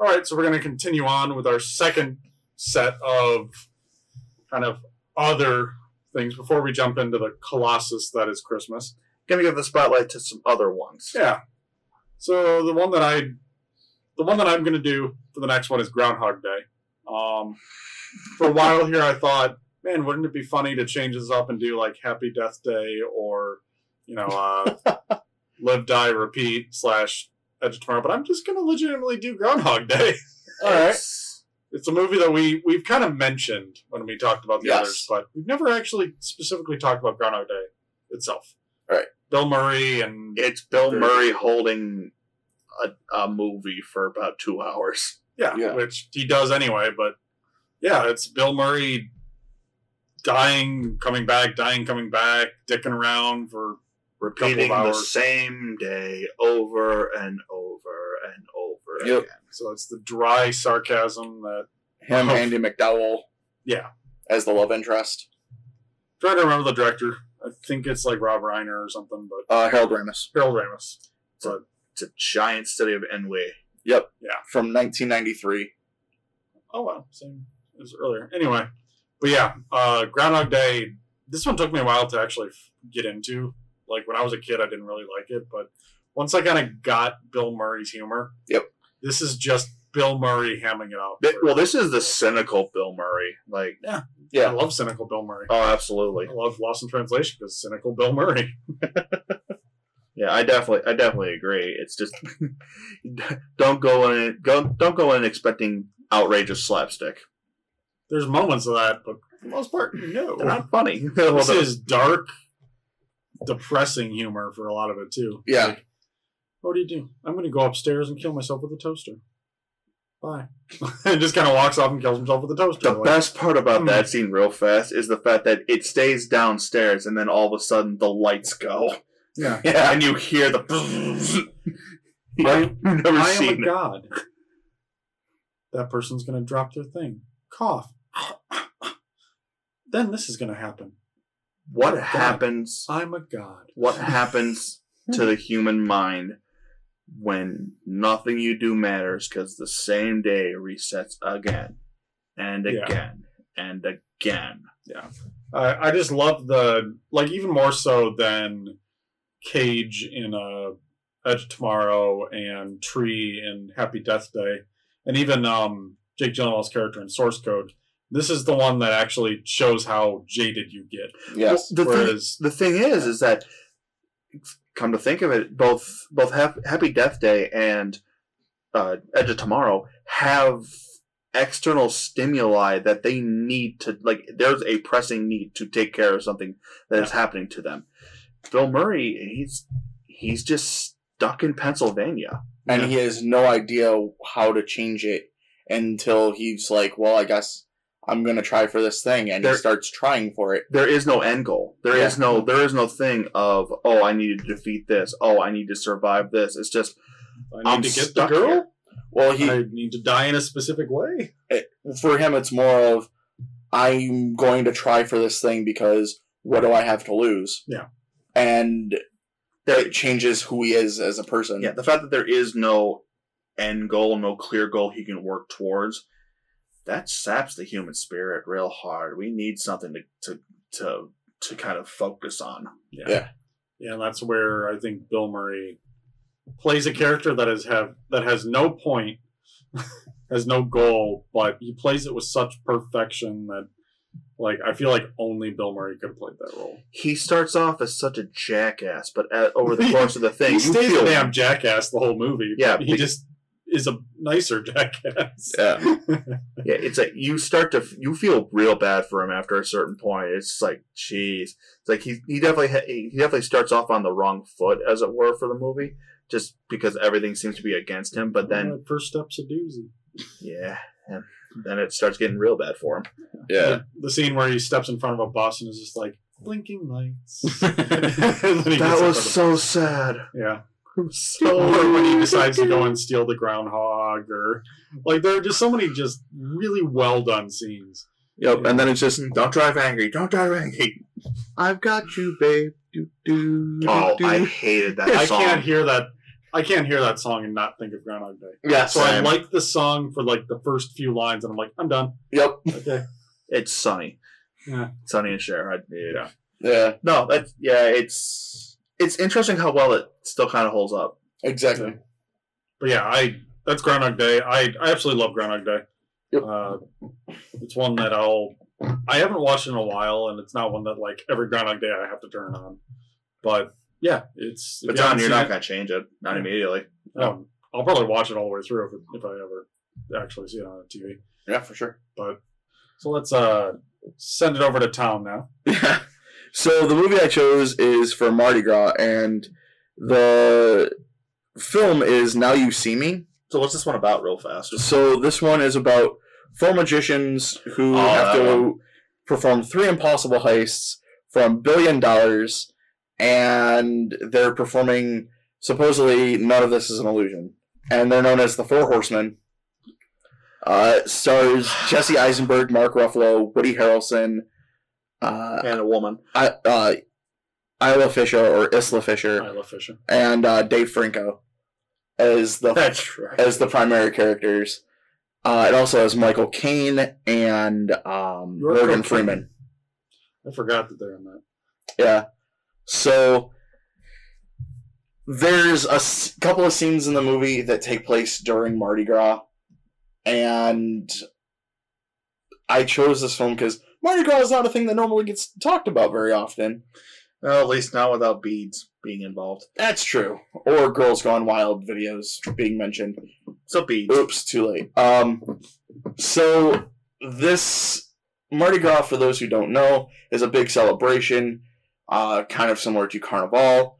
All right, so we're going to continue on with our second set of kind of other things before we jump into the Colossus that is Christmas. Gonna give the spotlight to some other ones. Yeah. So the one that I, the one that I'm going to do for the next one is Groundhog Day. Um, for a while here, I thought, man, wouldn't it be funny to change this up and do like Happy Death Day or, you know, uh, <laughs> Live, Die, Repeat slash Edge of Tomorrow? But I'm just going to legitimately do Groundhog Day. <laughs> All right. It's- It's a movie that we we've kind of mentioned when we talked about the Yes. others, but we've never actually specifically talked about Groundhog Day itself. Right. Bill Murray and It's Bill Very Murray holding a, a movie for about two hours. yeah, Yeah. which he does anyway. But yeah, it's Bill Murray dying, coming back, dying, coming back, dicking around for Repeating the hours. same day over and over and over Yep. again. so it's the dry sarcasm that Him, Oh. <laughs> Andie MacDowell yeah. as the love interest. trying to remember the director. I think it's like Rob Reiner or something, but Uh, Harold Ramis. Harold Ramis. But It's a giant study of ennui. Yep. Yeah. From 1993. Oh wow, same as earlier. Anyway, but yeah, uh, Groundhog Day. This one took me a while to actually f- get into. like when I was a kid, I didn't really like it, but once I kind of got Bill Murray's humor, Yep. this is just Bill Murray hamming it out. Th- for- Well, this is the cynical Bill Murray. Like, I Yeah. I love cynical Bill Murray. oh, absolutely. I love Lost in Translation because cynical Bill Murray. <laughs> Yeah, I definitely, I definitely agree. It's just <laughs> don't go in, go, don't go in expecting outrageous slapstick. There's moments of that, but for the most part, They're no. not funny. <laughs> This is dark, depressing humor for a lot of it too. Yeah. Like, what do you do? I'm going to go upstairs and kill myself with a toaster. Bye. <laughs> and just kind of walks off and kills himself with a toaster. The Like, best part about Hmm. that scene, real fast, is the fact that it stays downstairs, and then all of a sudden the lights go, yeah. Yeah. <laughs> and you hear the. <laughs> I- You've never I am a seen it. god. That person's going to drop their thing. Cough. then this is going to happen. What God. happens? I'm a god. What happens to the human mind when nothing you do matters because the same day resets again and Yeah. again and again? I I just love the like even more so than Cage in uh, Edge of Tomorrow and Tree in Happy Death Day, and even um, Jake Gyllenhaal's character in Source Code. This is the one that actually shows how jaded you get. Yes. Well, the, thing, the thing is, is that come to think of it, both both Happy Death Day and uh, Edge of Tomorrow have external stimuli that they need to like. There's a pressing need to take care of something that is happening to them. Bill Murray, he's he's just stuck in Pennsylvania. and he has no idea how to change it until he's like, "Well, I guess I'm gonna try for this thing," and There- he starts trying for it. there is no end goal. There is Yeah. no there is no thing of oh I need to defeat this. Oh I need to survive this. It's just I need I'm to get the girl. here. Well, he I need to die in a specific way. for him, it's more of, "I'm going to try for this thing because what do I have to lose?" Yeah. and that it changes who he is as a person. yeah, the fact that there is no end goal, no clear goal he can work towards, that saps the human spirit real hard. We need something to to to, to kind of focus on. Yeah. Yeah. Yeah, and that's where I think Bill Murray plays a character that is have that has no point, <laughs> has no goal, but he plays it with such perfection that like I feel like only Bill Murray could have played that role. He starts off as such a jackass, but at, over the <laughs> course of the thing, he you stays feel a damn jackass the whole movie. Yeah, but he be- just is a nicer jackass. Yeah. <laughs> Yeah, it's like you start to you feel real bad for him after a certain point. It's just like, jeez, it's like he he definitely ha- he definitely starts off on the wrong foot, as it were, for the movie, just because everything seems to be against him. But then, That first step's a doozy. yeah, and then it starts getting real bad for him. Yeah. The, the scene where he steps in front of a bus and is just like blinking lights. <laughs> <laughs> And then he gets That was so sad. yeah. So or when he decides to go and steal the groundhog, or like there are just so many just really well done scenes. Yep. And then it's just don't drive angry. Don't drive angry. I've got you, babe. Do, do, Oh, do. I hated that I song. can't hear that. I can't hear that song and not think of Groundhog Day. yeah. So I like the song for like the first few lines, and I'm like, I'm done. Yep. Okay. It's sunny. Yeah. Sonny and Cher. I, yeah. Yeah. No, that's yeah. It's it's interesting how well it still kind of holds up. Exactly. But yeah, I that's Groundhog Day. I I absolutely love Groundhog Day. Yep. Uh, it's one that I'll. I haven't watched in a while, and it's not one that like every Groundhog Day I have to turn on. But yeah, it's. But John, you're not it, gonna change it. Not immediately. um, I'll probably watch it all the way through if, if I ever actually see it on TV. Yeah, for sure. But so let's uh send it over to Tom now. <laughs> So the movie I chose is for Mardi Gras, and the film is Now You See Me. So what's this one about, real fast? So this one is about four magicians who Oh, have to perform three impossible heists for a billion dollars, and they're performing. Supposedly, none of this is an illusion, and they're known as the Four Horsemen. Uh, stars Jesse Eisenberg, Mark Ruffalo, Woody Harrelson, uh, and a woman. I, uh, Isla Fisher or Isla Fisher, Isla Fisher. and uh, Dave Franco as the <laughs> That's right. as the primary characters. Uh, it also has Michael Caine and um, Morgan. Freeman. I forgot that they're in that. Yeah. So there's a s- couple of scenes in the movie that take place during Mardi Gras, and I chose this film because Mardi Gras is not a thing that normally gets talked about very often. Well, at least not without beads being involved. That's true. Or Girls Gone Wild videos being mentioned. So beads. Oops, too late. Um, so this Mardi Gras, for those who don't know, is a big celebration, uh, kind of similar to Carnival,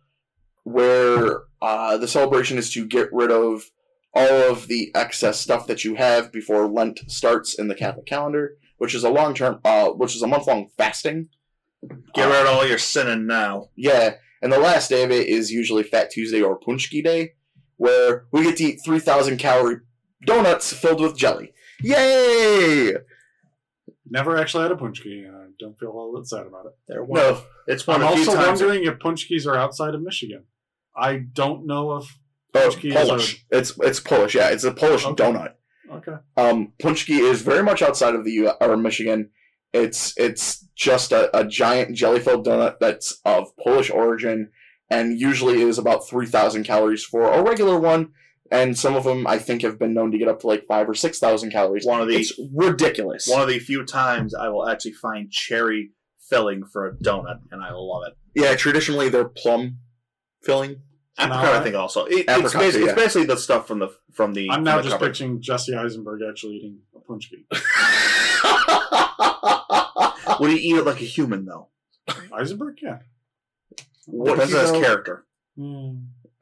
where uh, the celebration is to get rid of all of the excess stuff that you have before Lent starts in the Catholic calendar, which is a long term, uh, which is a month long fasting. Get rid of all your sinning now. Yeah, and the last day of it is usually Fat Tuesday or Punchki Day, where we get to eat 3,000 calorie donuts filled with jelly. Yay! Never actually had a punchki, and I don't feel all that sad about it. They're one No, of, it's one I'm of the few also times. wondering if punchkis are outside of Michigan. I don't know if. oh, Punchki is Polish. It's it's Polish. Yeah, it's a Polish Okay. donut. Okay. Um, Punchki is very much outside of the U or Michigan. It's it's just a, a giant jelly filled donut that's of Polish origin, and usually is about 3,000 calories for a regular one. And some of them, I think, have been known to get up to like five or six thousand calories. One of the It's ridiculous. one of the few times I will actually find cherry filling for a donut, and I love it. Yeah, traditionally they're plum filling. Apricot, No, I think also. It, it's, Apricot, basically, yeah. it's basically the stuff from the from the. I'm from now the just cupboard. picturing Jesse Eisenberg actually eating a punchki. <laughs> Would he eat it like a human though? Eisenberg, yeah. What Depends on his know- character. Hmm.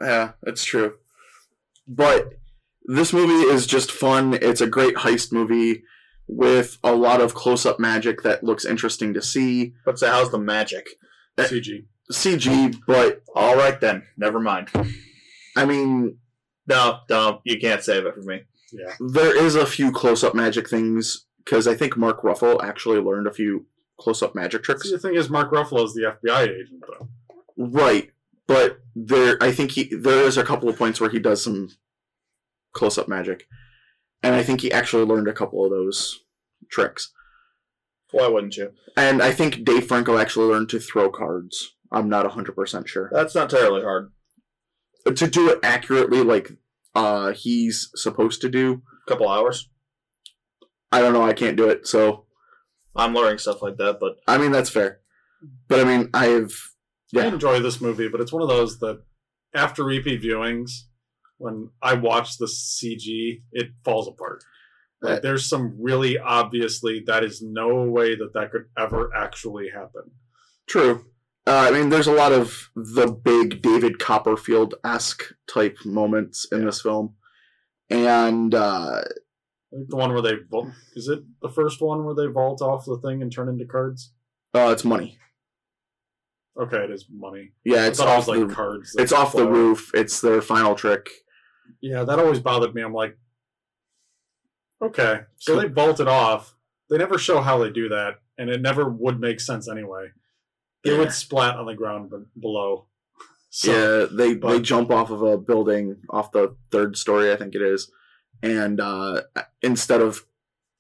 Yeah, it's true. But this movie is just fun. It's a great heist movie with a lot of close-up magic that looks interesting to see. But say, how's the magic? Eh. CG. CG, but All right then, never mind. I mean, No, no, you can't save it for me. Yeah. there is a few close-up magic things because I think Mark Ruffalo actually learned a few close-up magic tricks. See, the thing is, Mark Ruffalo is the FBI agent, though. Right, but there, I think he there is a couple of points where he does some close-up magic, and I think he actually learned a couple of those tricks. Why wouldn't you? And I think Dave Franco actually learned to throw cards. I'm not 100% sure. That's not terribly hard. To do it accurately, like uh, he's supposed to do, A couple hours. I don't know, I can't do it. So, I'm learning stuff like that, but I mean, that's fair. But I mean, I've. Yeah. I enjoy this movie, but it's one of those that after repeat viewings, when I watch the CG, it falls apart. Like, Uh, there's some really obviously that is no way that that could ever actually happen. True. Uh, I mean, there's a lot of the big David Copperfield esque type moments in this film. And uh, Like the one where they vault, is it the first one where they vault off the thing and turn into cards? uh, it's money. Okay, it is money. Yeah, it's thought it off was like the cards. it's off the float. roof. It's their final trick. Yeah, that always bothered me. I'm like, okay, so they bolt it off. They never show how they do that, and it never would make sense anyway. They Yeah. would splat on the ground b- below. So, yeah, they they jump off of a building off the third story, I think it is, and uh, instead of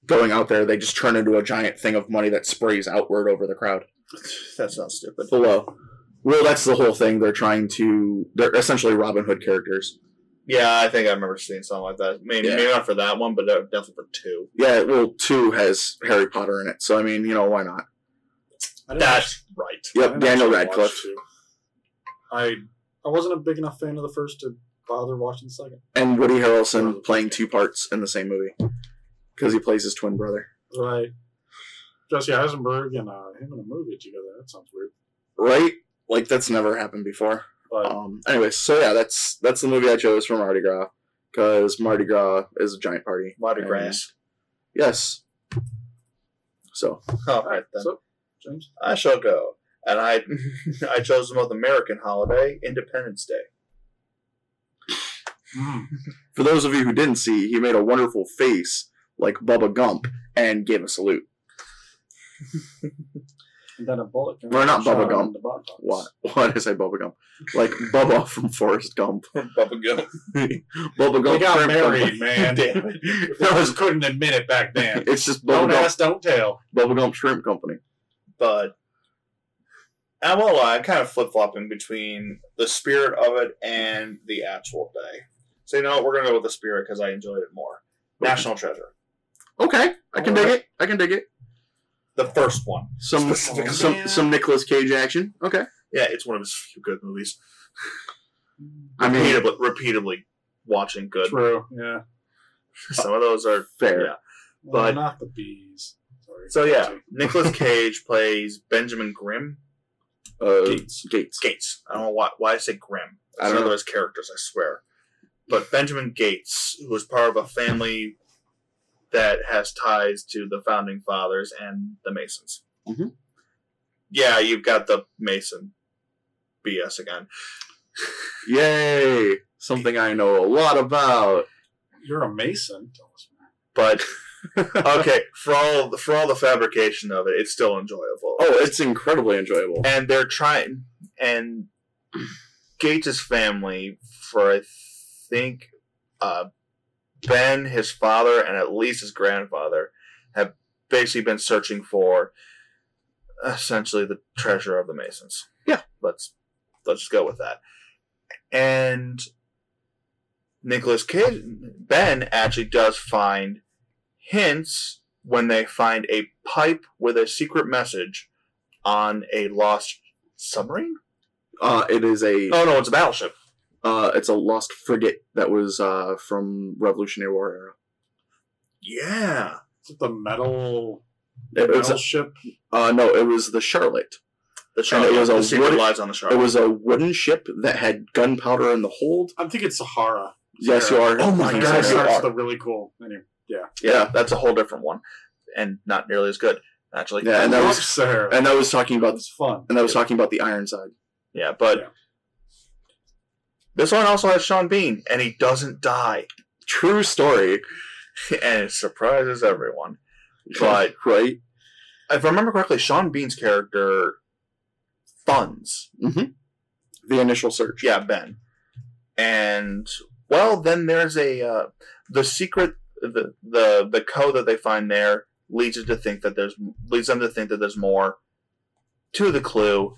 going out there, they just turn into a giant thing of money that sprays outward over the crowd <sighs> That's not stupid. below. Well, that's the whole thing. They're trying to. They're essentially Robin Hood characters. Yeah, I think I remember seeing something like that. Maybe, Yeah. maybe not for that one, but uh, definitely for two. Yeah, well, two has Harry Potter in it, so I mean, you know, why not? I didn't That's right. Yep, Daniel Radcliffe. I I wasn't a big enough fan of the first to bother watching the second. and Woody Harrelson playing two parts in the same movie because he plays his twin brother. Right. Jesse Eisenberg and uh, him in a movie together. That sounds weird. Right? Like that's never happened before. But Um. Anyways, so yeah, that's that's the movie I chose for Mardi Gras because Mardi Gras is a giant party. Mardi Gras. Yes. So All right then. so, James, I shall go. And I I <laughs> chose the most American holiday, Independence Day. Hmm. for those of you who didn't see, he made a wonderful face like Bubba Gump and gave a salute. <laughs> and then a bullet. came Or not shot Bubba Gump. in the butt. What? Why did I say Bubba Gump? Like Bubba <laughs> from Forrest Gump. Bubba Gump. Bubba They Gump. got Shrimp married, Company. man. Damn it. They just couldn't admit it back then. It's just Bubba Don't Gump, ask, don't tell. Bubba Gump Shrimp Company. But I won't lie, I'm kind of flip flopping between the spirit of it and the actual day. So you know what? We're gonna go with the spirit because I enjoyed it more. National Treasure, Okay, I can dig it. I can dig it. the first one. Some Specifically. some some Nicolas Cage action. Okay. Yeah, it's one of his few good movies. I mean, repeatedly, repeatedly watching good. True. Yeah. Some of those are fair. Yeah. Well, But- not the bees. Sorry. So yeah, Nicolas <laughs> Cage plays Benjamin Grimm Uh, Gates. Gates. Gates. I don't know why why I say Grimm. I It's don't none of know. those characters, I swear. But Benjamin Gates, who was part of a family that has ties to the founding fathers and the Masons. Mhm. Yeah, you've got the Mason BS again. Yay! Something I know a lot about. You're a mason. Tell us more. But okay, for all for all the fabrication of it, it's still enjoyable. Oh, it's incredibly enjoyable. and they're trying and Gates' family for I think uh, Ben, his father, and at least his grandfather have basically been searching for essentially the treasure of the Masons. Yeah. Let's let's just go with that. And Nicolas Cage Ben actually does find hints when they find a pipe with a secret message on a lost submarine? Uh, it is a Oh no, it's a battleship. uh, it's a lost frigate that was uh, from Revolutionary War era. Yeah. Is it the metal, It was metal ship? uh, no, it was the Charlotte. The Charlotte. And it was the a secret wooden- lies on the Charlotte. It was a wooden ship that had gunpowder in the hold. I'm thinking Sahara. Yes, you are. Oh my God, it you starts with a really cool. Anyway, yeah, yeah. that's a whole different one, and not nearly as good actually. Yeah, and that was Sahara. and that was talking about it's fun. and that was talking about the Ironside. yeah, but Yeah. this one also has Sean Bean, and he doesn't die, True story. <laughs> and it surprises everyone. <laughs> But right. if I remember correctly, Sean Bean's character funds The initial search. Yeah, Ben. And well, then there's a uh, the secret the the the code that they find there leads you to think that there's leads them to think that there's more to the clue,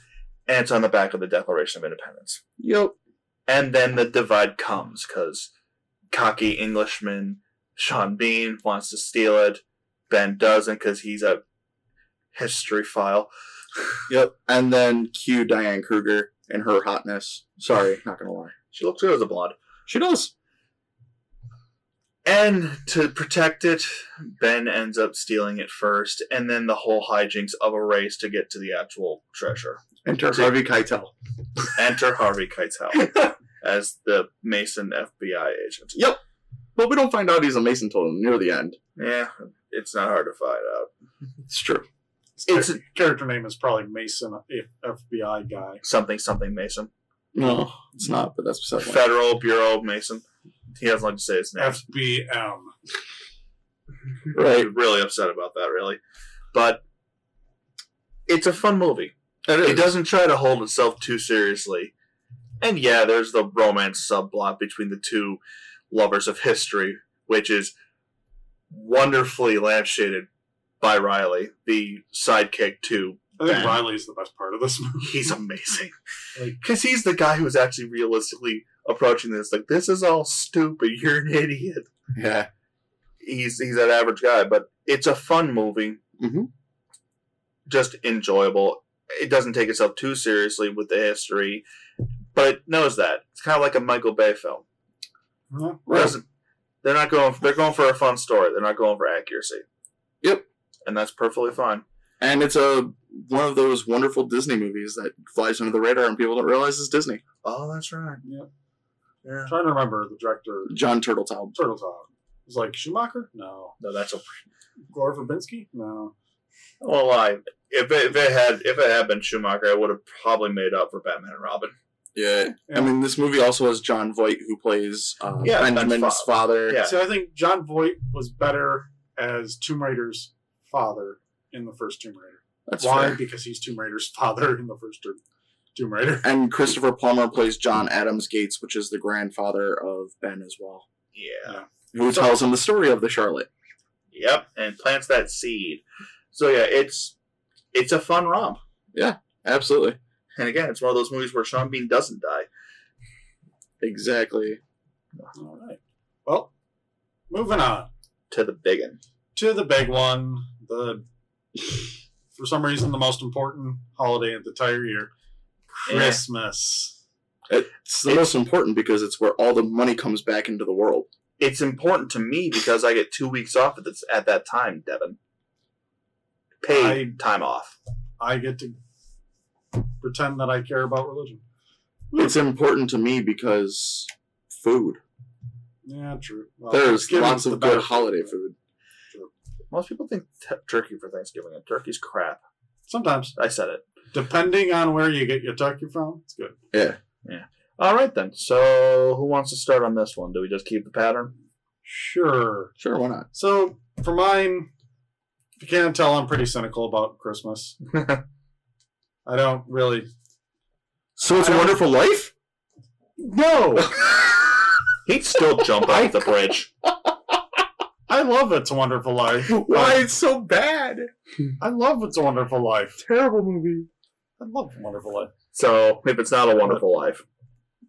and it's on the back of the Declaration of Independence. Yep. And then the divide comes because cocky Englishman Sean Bean wants to steal it. Ben doesn't because he's a history file. <laughs> Yep. And then cue Diane Kruger and her hotness. Sorry, not gonna lie. She looks good as a blonde. She does. And to protect it, Ben ends up stealing it first, and then the whole hijinks of a race to get to the actual treasure. Enter Harvey Keitel. Enter Harvey Keitel <laughs> as the Mason FBI agent. Yep. But we don't find out he's a Mason until near the end. Yeah, it's not hard to find out. It's true. His It's char- character name is probably Mason, FBI guy. something something Mason. No, it's not, but that's beside the point. Federal Bureau of Mason. He has not like to say his name. FBM. Right. Really upset about that, really. But it's a fun movie. It is. It doesn't try to hold itself too seriously. And yeah, there's the romance subplot between the two lovers of history, which is wonderfully lampshaded by Riley, the sidekick to I think Ben. Riley's the best part of this movie. he's amazing. <laughs> Like- Because he's the guy who's actually realistically approaching this. Like, this is all stupid. You're an idiot. Yeah. He's he's that average guy, but it's a fun movie. Mhm. Just enjoyable. It doesn't take itself too seriously with the history, but it knows that. It's kind of like a Michael Bay film. Yeah. It doesn't- They're not going. They're going for a fun story. They're not going for accuracy. Yep. And that's perfectly fine. And it's a one of those wonderful Disney movies that flies under the radar and people don't realize it's Disney. Oh, that's right. Yeah. Yeah. Trying to remember the director. John Turteltaub. Turtletop. It was like Schumacher? No. No, that's a Gore Verbinski? No. Well, I if it, if it had if it had been Schumacher, I would have probably made up for Batman and Robin. Yeah. Yeah. I mean, this movie also has Jon Voight, who plays uh, Yeah, Ben's Benjamin's fa- father. Yeah. See, I think Jon Voight was better as Tomb Raider's father in the first Tomb Raider. That's Why? fair. Because he's Tomb Raider's <laughs> father in the first Tomb- Tomb Raider. And Christopher Plummer plays John Adams Gates, which is the grandfather of Ben as well, Yeah. who tells him the story of the Charlotte. Yep. And plants that seed. So yeah, it's it's a fun romp. Yeah, absolutely. And again, it's one of those movies where Sean Bean doesn't die. Exactly. All right. Well, moving on To the big one. to the big one. The for some reason the most important holiday of the entire year, Yeah. Christmas. It's the most important because it's where all the money comes back into the world. It's important to me because I get two weeks off at, this, at that time, Devin. Paid time off. I get to pretend that I care about religion. It's important to me because food. Yeah, true. Well, There's lots of better good holiday food. Most people think t- turkey for Thanksgiving, and turkey's crap. Sometimes, I said it. Depending on where you get your turkey from, it's good. Yeah. Yeah. All right, then. So, who wants to start on this one? Do we just keep the pattern? Sure. Sure, why not? So for mine, if you can't tell, I'm pretty cynical about Christmas. <laughs> I don't really. So it's I a don't- wonderful life? No, <laughs> He'd still jump off the bridge. <laughs> I love It's a Wonderful Life. <laughs> Why it's so bad? I love It's a Wonderful Life. Terrible movie. I love Wonderful Life. So, if it's not a wonderful life,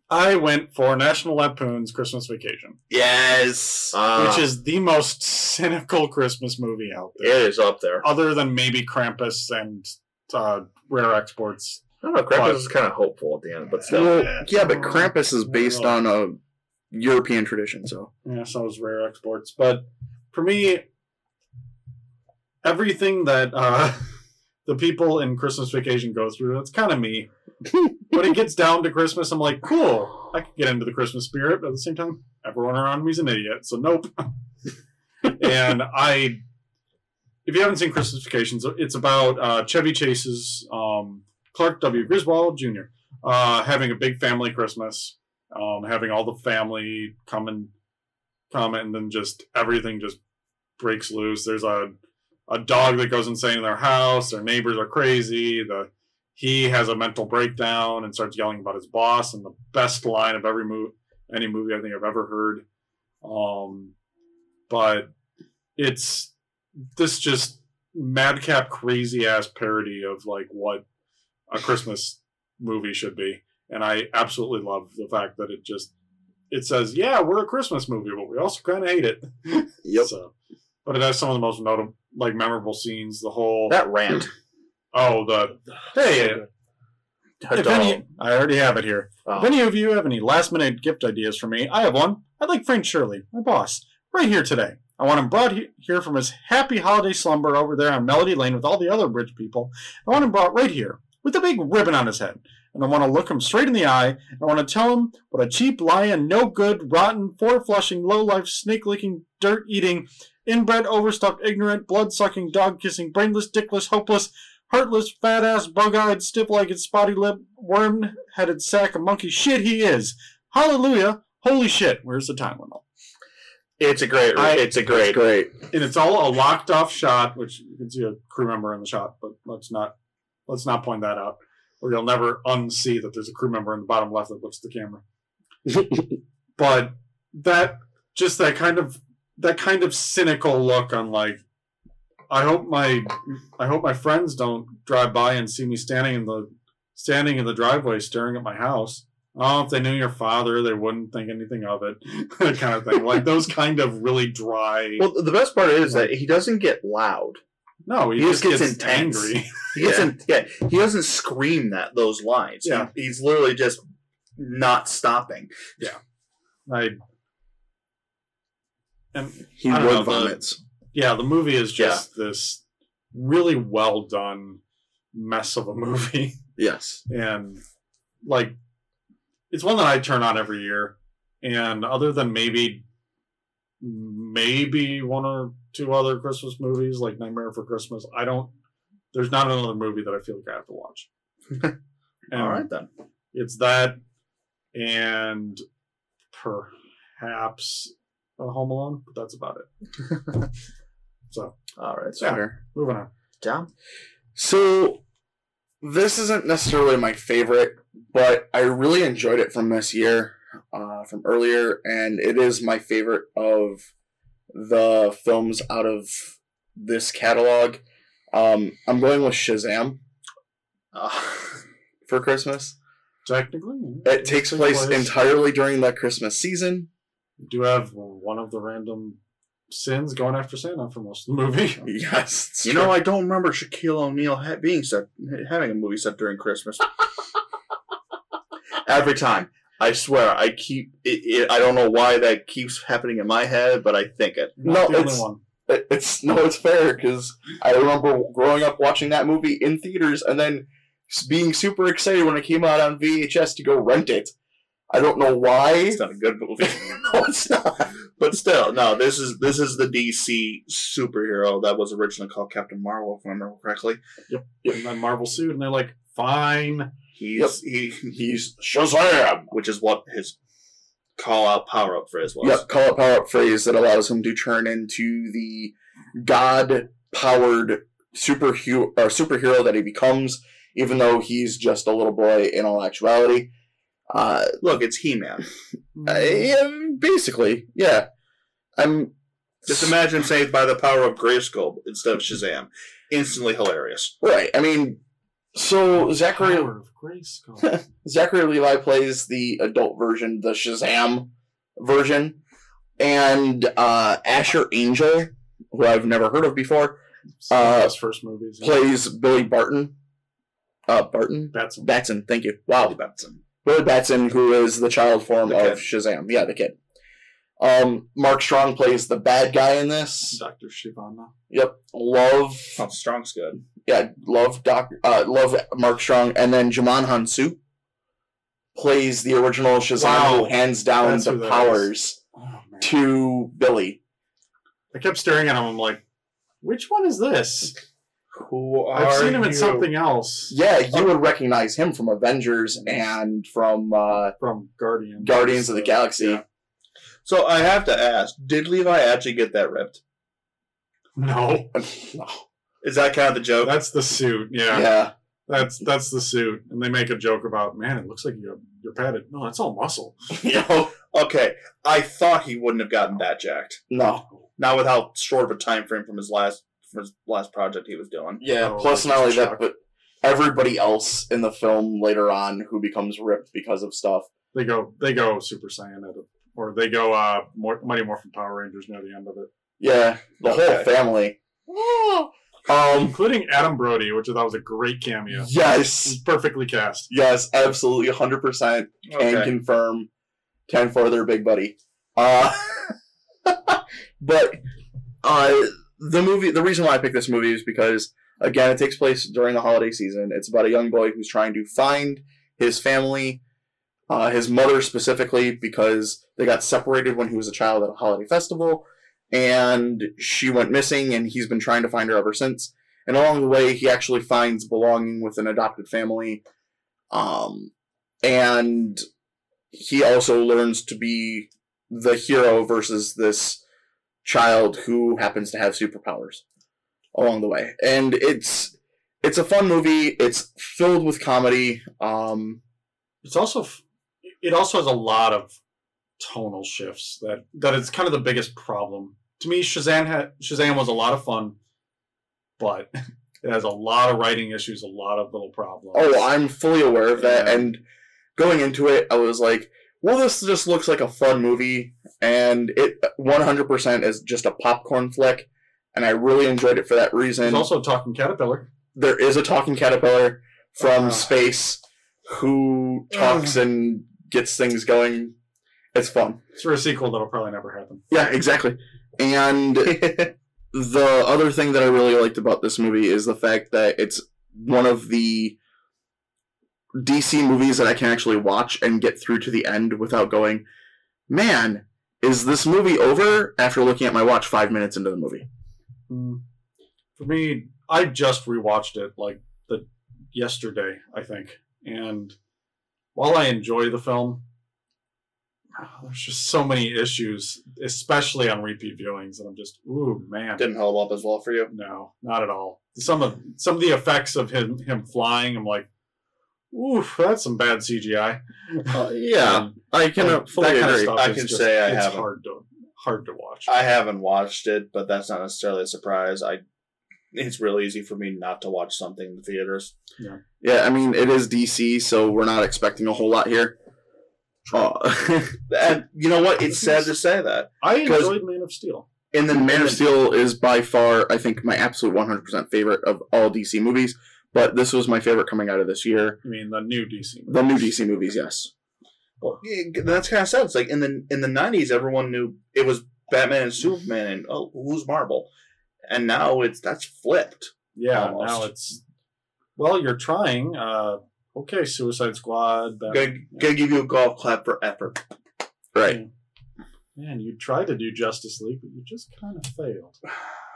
I went for National Lampoon's Christmas Vacation, Yes. uh, which is the most cynical Christmas movie out it there, is up there. other than maybe Krampus and uh, Rare Exports. I don't know. Krampus is kind of hopeful at the end, but still. well, yeah, but Krampus is based on a European tradition, so. Yeah, so is Rare Exports. But for me, everything that uh, <laughs> the people in Christmas Vacation go through, that's kind of me. <laughs> when it gets down to Christmas, I'm like, cool, I can get into the Christmas spirit, but at the same time, everyone around me is an idiot, so nope. <laughs> and I, if you haven't seen Christmas Vacations, it's about uh, Chevy Chase's um, Clark W. Griswold Jr. Uh, having a big family Christmas, um, having all the family come and come, and then just everything just breaks loose. There's a a dog that goes insane in their house. Their neighbors are crazy. The he has a mental breakdown and starts yelling about his boss. And the best line of every movie, any movie I think I've ever heard. Um, but it's this just madcap, crazy ass parody of like what a Christmas movie should be, and I absolutely love the fact that it just it says, "Yeah, we're a Christmas movie, but we also kind of hate it." Yep. So, but it has some of the most notable, like memorable scenes. The whole That rant. <clears throat> oh the hey. if any, I already have it here. Oh. If any of you have any last minute gift ideas for me, I have one. I'd like Frank Shirley, my boss, right here today. I want him brought he- here from his happy holiday slumber over there on Melody Lane with all the other rich people. I want him brought right here with a big ribbon on his head. And I want to look him straight in the eye. And I want to tell him what a cheap, lying, no good, rotten, four flushing, low life, snake licking, dirt eating, inbred, overstuffed, ignorant, blood sucking, dog kissing, brainless, dickless, hopeless, heartless, fat ass, bug eyed, stiff legged, spotty lipped, worm headed sack of monkey shit he is. Hallelujah. Holy shit. Where's the time limit? It's a great. I- it's a It's great. great. And it's all a locked off shot, which you can see a crew member in the shot, but let's not let's not point that out. Or you'll never unsee that there's a crew member in the bottom left that looks at the camera. <laughs> but that just that kind of that kind of cynical look on like I hope my I hope my friends don't drive by and see me standing in the standing in the driveway staring at my house. Oh, if they knew your father, they wouldn't think anything of it. that <laughs> kind of thing. Like those kind of really dry. Well, the best part is that he doesn't get loud. No, he, he just gets, gets angry. <laughs> He doesn't. <laughs> Yeah, he doesn't scream that those lines. He- Yeah. he's literally just not stopping. Yeah, I and He I know, the- yeah, the movie is just this really well done mess of a <laughs> movie. Yes. and like it's one that I turn on every year. And other than maybe maybe one or two other Christmas movies like Nightmare for Christmas, I don't. There's not another movie that I feel like I have to watch. <laughs> All right then. it's that, and perhaps a Home Alone, but that's about it. <laughs> so All right. Yeah. Fair. moving on. John. So this isn't necessarily my favorite, but I really enjoyed it from this year, uh, from earlier, and it is my favorite of the films out of this catalog. Um, I'm going with Shazam Uh, for <laughs> for Christmas. Technically. It takes place entirely during that Christmas season. You do have one of the random sins going after Santa for most of the movie. <laughs> Yes, You true. know, I don't remember Shaquille O'Neal ha- being set, having a movie set during Christmas. <laughs> Every time, I swear, I keep. It, it, I don't know why that keeps happening in my head, but I think it. Not No, the it's- only one. It- it's no, it's fair because I remember growing up watching that movie in theaters and then being super excited when it came out on VHS to go rent it. I don't know why. It's not a good movie, <laughs> no, it's not. but still, no. This is this is the DC superhero that was originally called Captain Marvel, if I remember correctly. Yep. And then Marvel suit, and they're like, "Fine." He's he, He's Shazam. which is what his call out power up phrase was. Yep, call out power up phrase that allows him to turn into the god powered superhero or superhero that he becomes, even though he's just a little boy in all actuality. Uh, Look, it's He Man. <laughs> uh, yeah, basically, yeah. I'm Just imagine saved by the power of Grayskull instead of Shazam. Instantly hilarious. right. I mean, so Zachary Power of Grayskull. <laughs> Zachary Levi plays the adult version, the Shazam version, and uh, Asher Angel, who I've never heard of before, Uh, his first movies. plays Billy Barton. Uh, Barton? Batson. Batson, thank you. Wow. Benson. Billy Batson, who is the child form The of Shazam. Yeah, the kid. Um, Mark Strong plays the bad guy in this. Dr. Shivana. Yep. Love, Oh, Strong's good. Yeah, love Doc, uh, love Mark Strong. And then Djimon Hounsou plays the original Shazam Wow. who hands down That's the powers Oh, to Billy. I kept staring at him. I'm like, which one is this? Who I've seen him in something else Yeah, you would recognize him from Avengers and from uh, from Guardians. Guardians of the Galaxy. Yeah. So I have to ask: Did Levi actually get that ripped? No, <laughs> <laughs> No. Is that kind of the joke? that's the suit. Yeah, Yeah. that's that's the suit. And they make a joke about, man, it looks like you're you're padded. No, it's all muscle. <laughs> no. Okay, I thought he wouldn't have gotten that jacked. No. Not with how short of a time frame from his last from his last project he was doing. Yeah. Oh, plus, not only that, but everybody else in the film later on who becomes ripped because of stuff. They go they go Super Saiyan at it, or they go uh more, Mighty Morphin Power Rangers near the end of it, Yeah. The Okay. whole family. Um. including Adam Brody, which I thought was a great cameo. Yes. Perfectly cast. Yes. Absolutely. Hundred percent. Can confirm. Ten for their big buddy. Uh. <laughs> but uh, the movie. The reason why I picked this movie is because again, it takes place during the holiday season. It's about a young boy who's trying to find his family, uh, his mother specifically, because they got separated when he was a child at a holiday festival, and she went missing, and he's been trying to find her ever since. And along the way, he actually finds belonging with an adopted family, um, and he also learns to be the hero versus this child who happens to have superpowers along the way. And it's it's a fun movie. It's filled with comedy. Um, It's also it also has a lot of tonal shifts that that is kind of the biggest problem to me. Shazam had Shazam was a lot of fun, but <laughs> it has a lot of writing issues, a lot of little problems. oh, I'm fully aware of that. Yeah. And going into it, I was like, well, this just looks like a fun movie. And it 100% is just a popcorn flick. And I really enjoyed it for that reason. There's also a talking caterpillar. there is a talking caterpillar from Uh. space who talks and gets things going. It's fun. It's for a sequel that'll probably never happen. Yeah, exactly. And <laughs> the other thing that I really liked about this movie is the fact that it's one of the DC movies that I can actually watch and get through to the end without going, man, is this movie over after looking at my watch five minutes into the movie? Mm. For me, I just rewatched it like the yesterday, I think, and while I enjoy the film, there's just so many issues, especially on repeat viewings, and I'm just, ooh man, Didn't hold up as well for you. no, not at all. Some of some of the effects of him him flying, I'm like, ooh, that's some bad CGI. Uh, yeah, <laughs> Um, I can like, fully that kind of agree. stuff I can just- say I it's haven't. hard to hard to watch. I haven't watched it, but that's not necessarily a surprise. I it's real easy for me not to watch something in the theaters. Yeah. yeah, I mean it is DC, so we're not expecting a whole lot here. Uh, <laughs> And you know what? It's sad to say that. I enjoyed Man of Steel. And then Man of Steel is by far, I think, my absolute 100% favorite of all DC movies. But this was my favorite coming out of this year. I mean, the new DC. Movie. The new DC movies, yes. Well, that's kind of sad. It's like in the in the nineties, everyone knew it was Batman and Superman, and oh, who's Marvel? And now it's that's flipped. Yeah, Almost. now it's. Well, you're trying. Uh, okay, Suicide Squad. Batman, Gonna, gonna give you a golf clap for effort. Right. Man, you tried to do Justice League, but you just kind of failed. <sighs>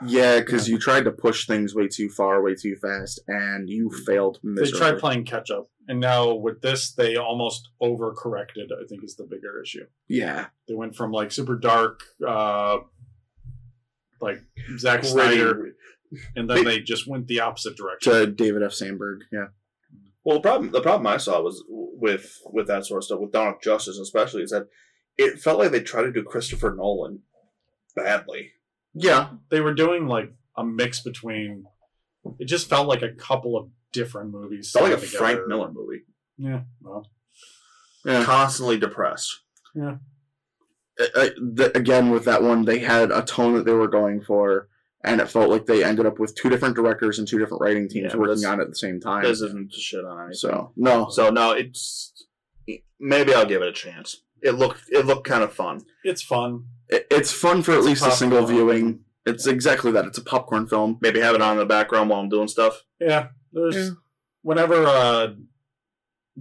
Yeah, because you tried to push things way too far, way too fast, and you failed miserably. They tried playing catch up, and now with this, they almost overcorrected. I think is the bigger issue. yeah. They went from like super dark, uh, like Zack Snyder, and then they just went the opposite direction. To David F. Sandberg, yeah. Well, the problem the problem I saw was with with that sort of stuff with Dawn of Justice, especially, is that it felt like they tried to do Christopher Nolan badly. Yeah. they were doing like a mix between. It just felt like a couple of different movies. It felt like a thrown Frank. Miller movie, Yeah, well, Yeah. constantly depressed. uh, uh, the, again with that one they had a tone that they were going for and it felt like they ended up with two different directors and two different writing teams Yeah, working on it at the same time This isn't to shit on anything. so no So no, it's maybe I'll give it a chance. It looked it looked kind of fun. it's fun. it, it's fun for at least a single popcorn. viewing it's exactly that it's a popcorn film Maybe have it on in the background while I'm doing stuff. Yeah, there's Yeah. whenever uh,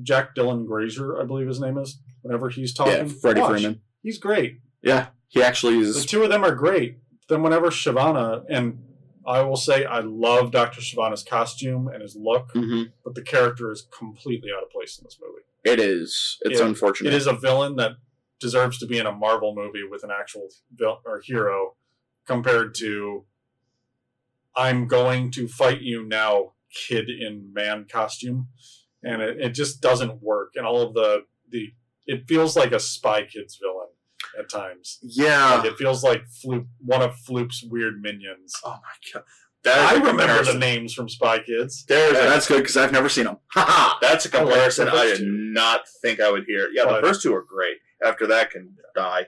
Jack Dylan Grazer, I believe his name is. Whenever he's talking, yeah freddie watch. freeman he's great. yeah he actually is. The two of them are great. Then whenever Shavana and I will say I love Doctor Shavana's costume and his look, Mhm. but the character is completely out of place in this movie. it is it's Yeah, unfortunate It is a villain that deserves to be in a Marvel movie with an actual vil- or hero, compared to I'm going to fight you now, kid in man costume, and it, it just doesn't work. And all of the the it feels like a Spy Kids villain at times. yeah Like, it feels like Floop, one of Floop's weird minions. Oh my god, that is I a remember the names from Spy Kids. There's Yeah, a, that's good because i've never seen them. That's a oh, like comparison the I first did two. not think I would hear. Yeah, the first two are great. After that can die.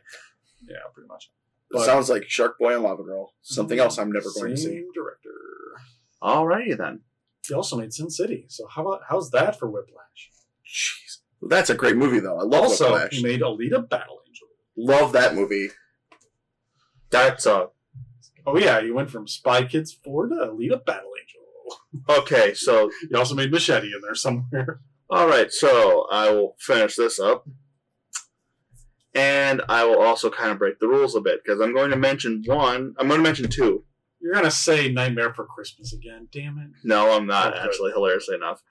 Yeah, pretty much. it But- sounds like shark boy and lava girl something else i'm never going to see Same director. Alrighty then. He also made Sin City. So how about how's that for Whiplash? Jeez. that's a great movie though i love also, Whiplash. he made Alita Battle Angel. Love that movie That's uh Oh yeah, you went from Spy Kids 4 to Alita Battle Angel. okay. So you also made Machete in there somewhere. all right. So I will finish this up, and I will also kind of break the rules a bit because I'm going to mention one. I'm going to mention two. You're gonna say Nightmare for Christmas again, damn it. No, I'm not actually. Hilariously enough,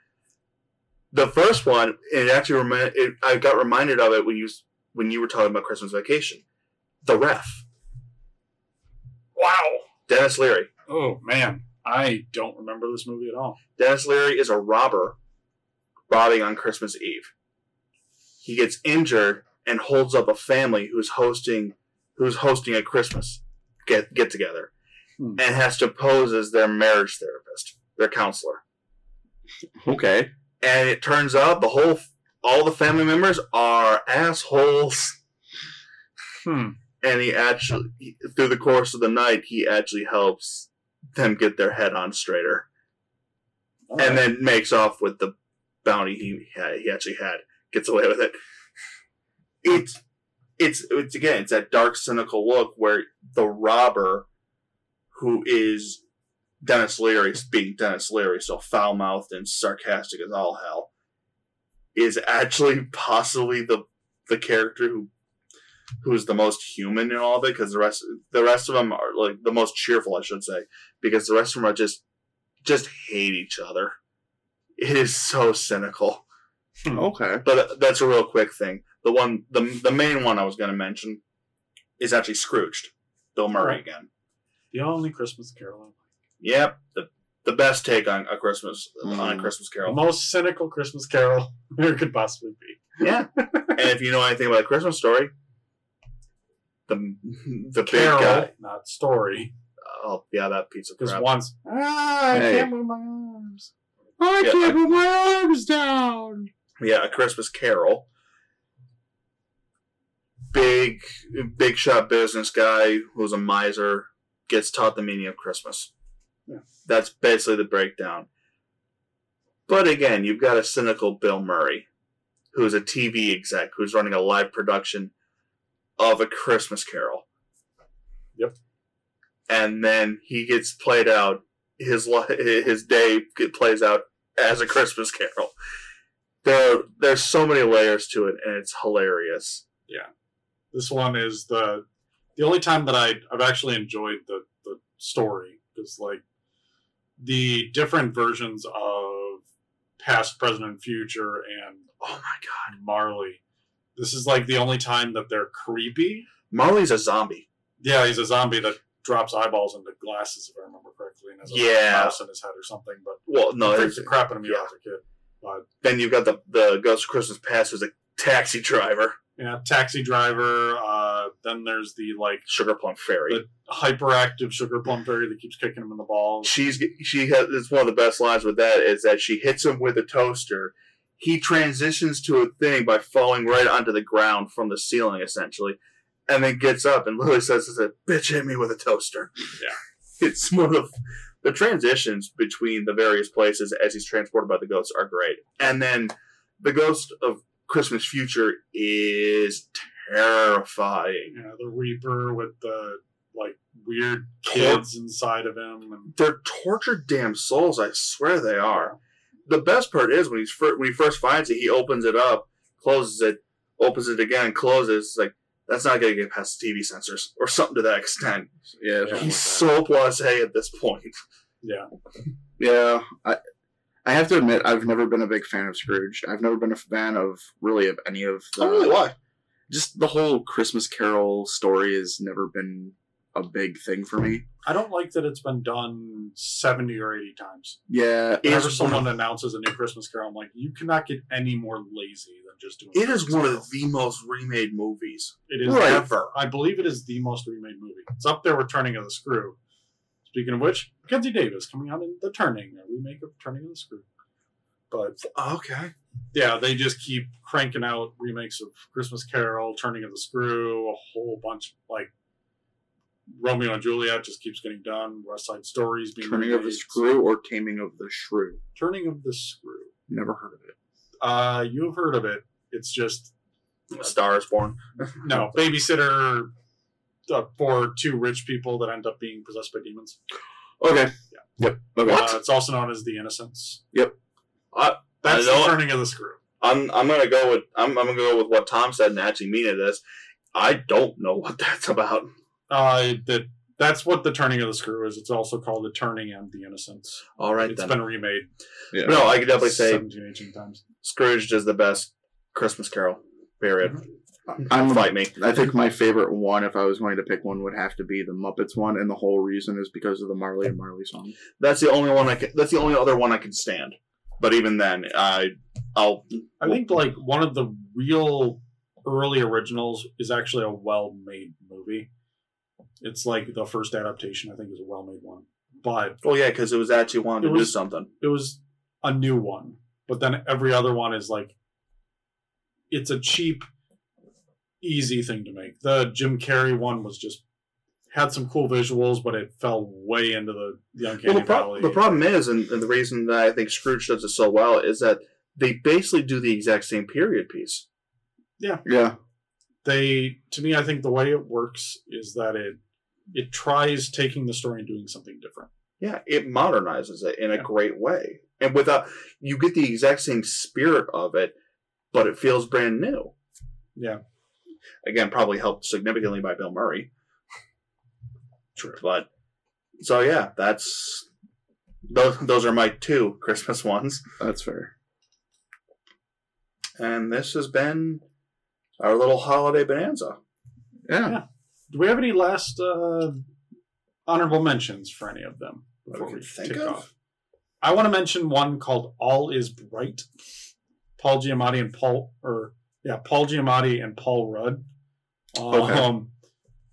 the first one it actually remind it, I got reminded of it when you when you were talking about Christmas Vacation. The ref, Wow. Denis Leary. Oh man. I don't remember this movie at all. Denis Leary is a robber robbing on Christmas Eve. He gets injured and holds up a family who's hosting who's hosting a Christmas get get together Hmm. and has to pose as their marriage therapist, their counselor. okay And it turns out the whole all the family members are assholes. Hmm. And he actually through the course of the night he actually helps them get their head on straighter. and then makes off with the bounty he had, he actually had. Gets away with it. It's it's it's again it's that dark cynical look where the robber, who is Denis Leary, being Denis Leary, so foul mouthed and sarcastic as all hell, is actually possibly the the character who who's the most human in all of it because the rest the rest of them are like the most cheerful I should say because the rest of them are just just hate each other. It is so cynical. Hmm. okay But uh, that's a real quick thing. The one, the the main one I was going to mention is actually Scrooged. Bill Murray Oh. again. The only Christmas Carol. I like. Yep, the the best take on a Christmas on a Mm. Christmas The Carol. most cynical Christmas Carol <laughs> there could possibly be. Yeah, <laughs> and if you know anything about a Christmas story, the the big Carol, guy, not story. oh yeah, that piece of Because crap. once ah, I Hey. can't move my arms. I Yeah, can't I- move my arms down. Yeah, a Christmas Carol. Big, big shot business guy who's a miser gets taught the meaning of Christmas. Yeah. That's basically the breakdown. But again, you've got a cynical Bill Murray, who's a TV exec who's running a live production of a Christmas Carol. Yep. And then he gets played out. His his day plays out as a Christmas Carol. There, there's so many layers to it, and it's hilarious. Yeah, this one is the the only time that I I've actually enjoyed the the story because like the different versions of past, present, and future, and Oh my god, Marley. This is like the only time that they're creepy. Marley's a zombie. Yeah, he's a zombie that drops eyeballs into glasses, if I remember correctly, and has a Yeah. mouse in his head or something. But Well, no, it it's, freaks the crap out of me yeah. as a kid. But then you've got the the Ghost of Christmas Past who's a taxi driver, yeah, taxi driver. Uh, then there's the like Sugar Plum Fairy. The- hyperactive sugar plum fairy that keeps kicking him in the balls. She's she has it's one of the best lines with that is that she hits him with a toaster. He transitions to a thing by falling right onto the ground from the ceiling, essentially, and then gets up and literally says, "Is a bitch hit me with a toaster." Yeah. <laughs> it's one of the transitions between the various places as he's transported by the ghosts are great, and then the ghost of Christmas Future is terrifying. Yeah, the Reaper with the like weird kids inside of him, and They're tortured damn souls. I swear they are. The best part is when he's fir- when he first finds it, he opens it up, closes it, opens it again, closes. It's like that's not going to get past TV censors or something to that extent. Yeah, Yeah. He's so blasé at this point. yeah, Yeah, I I have to admit I've never been a big fan of Scrooge. I've never been a fan of really of any of the Oh, really? Why? just the whole Christmas Carol story has never been a big thing for me. I don't like that it's been done seventy or eighty times. Yeah, It Whenever is someone of- announces a new Christmas Carol, I'm like, you cannot get any more lazy than just doing. It is Christmas one Carol. of the most remade movies It is Right. ever. I believe it is the most remade movie. It's up there with Turning of the Screw. Speaking of which, Mackenzie Davis coming out in The Turning, a remake of Turning of the Screw. But Okay. yeah, they just keep cranking out remakes of Christmas Carol, Turning of the Screw, a whole bunch like Romeo and Juliet just keeps getting done. West Side Stories being Turning of the. Screw or Taming of the Shrew. Turning of the Screw. Never heard of it. Uh, you have heard of it. It's just A Star is Born. no <laughs> babysitter uh, for two rich people that end up being possessed by demons. Okay. Yeah. Yep. Okay. Uh, it's also known as the Innocents. Yep. I, That's the turning of the screw. I'm I'm gonna go with I'm I'm gonna go with what Tom said and actually mean it is. I don't know what that's about. Uh, that that's what the turning of the screw is. It's also called the turning and the Innocents. All right It's then. been remade. Yeah. no, I could definitely say 17, 18 times. Scrooge is the best Christmas Carol. Period. I'm Fight me. I think my favorite one, if I was going to pick one, would have to be the Muppets one, and the whole reason is because of the Marley and Marley song. That's the only one I can. That's the only other one I can stand. But even then, I I'll. I think like one of the real early originals is actually a well-made movie. It's like the first adaptation. I think is a well-made one, but Well, yeah, because it was actually wanting It to do something. it was a new one. But then every other one is like it's a cheap, easy thing to make. The Jim Carrey one was just had some cool visuals, but it fell way into the, the uncanny Well, the, pro- valley. the problem is, and, and the reason that I think Scrooge does it so well is that they basically do the exact same period piece. Yeah. Yeah. They to me i think the way it works is that it it tries taking the story and doing something different Yeah, it modernizes it in a Yeah. great way, and without you get the exact same spirit of it, but it feels brand new. yeah Again, probably helped significantly by Bill Murray. true But so yeah, that's those. Those are my two <laughs> Christmas ones, That's fair. and this has been our little holiday bonanza. Yeah. Yeah. do we have any last uh honorable mentions for any of them before we we think of? off i want to mention one called all is bright paul giamatti and paul or yeah paul giamatti and paul rudd Okay. um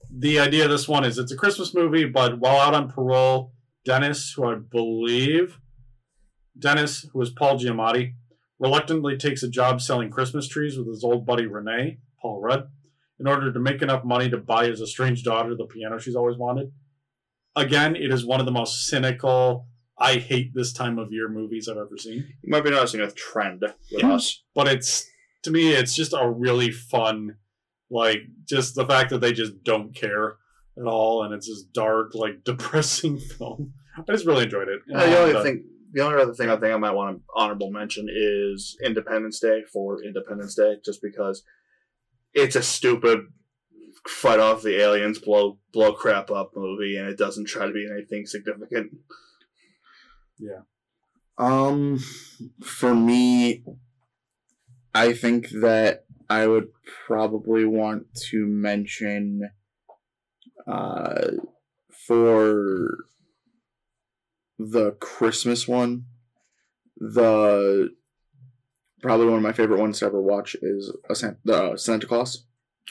the idea of this one is it's a Christmas movie, but while out on parole, Dennis, who I believe, Dennis, who is Paul Giamatti, reluctantly takes a job selling Christmas trees with his old buddy Renee, Paul Rudd, in order to make enough money to buy his estranged daughter the piano she's always wanted. Again, it is one of the most cynical, I hate this time of year movies I've ever seen. You might be noticing a trend with Yeah. us. But it's to me, it's just a really fun, like just the fact that they just don't care at all, and it's this dark, like <laughs> depressing film. I just really enjoyed it. Uh, the only And, uh, thing, the only other thing I think I might want to honorable mention is Independence Day for Independence Day, just because it's a stupid fight off the aliens, blow blow crap up movie, and it doesn't try to be anything significant. Yeah. Um, for me, I think that I would probably want to mention, uh, for the Christmas one, the probably one of my favorite ones to ever watch is a Santa, uh, Santa Clause.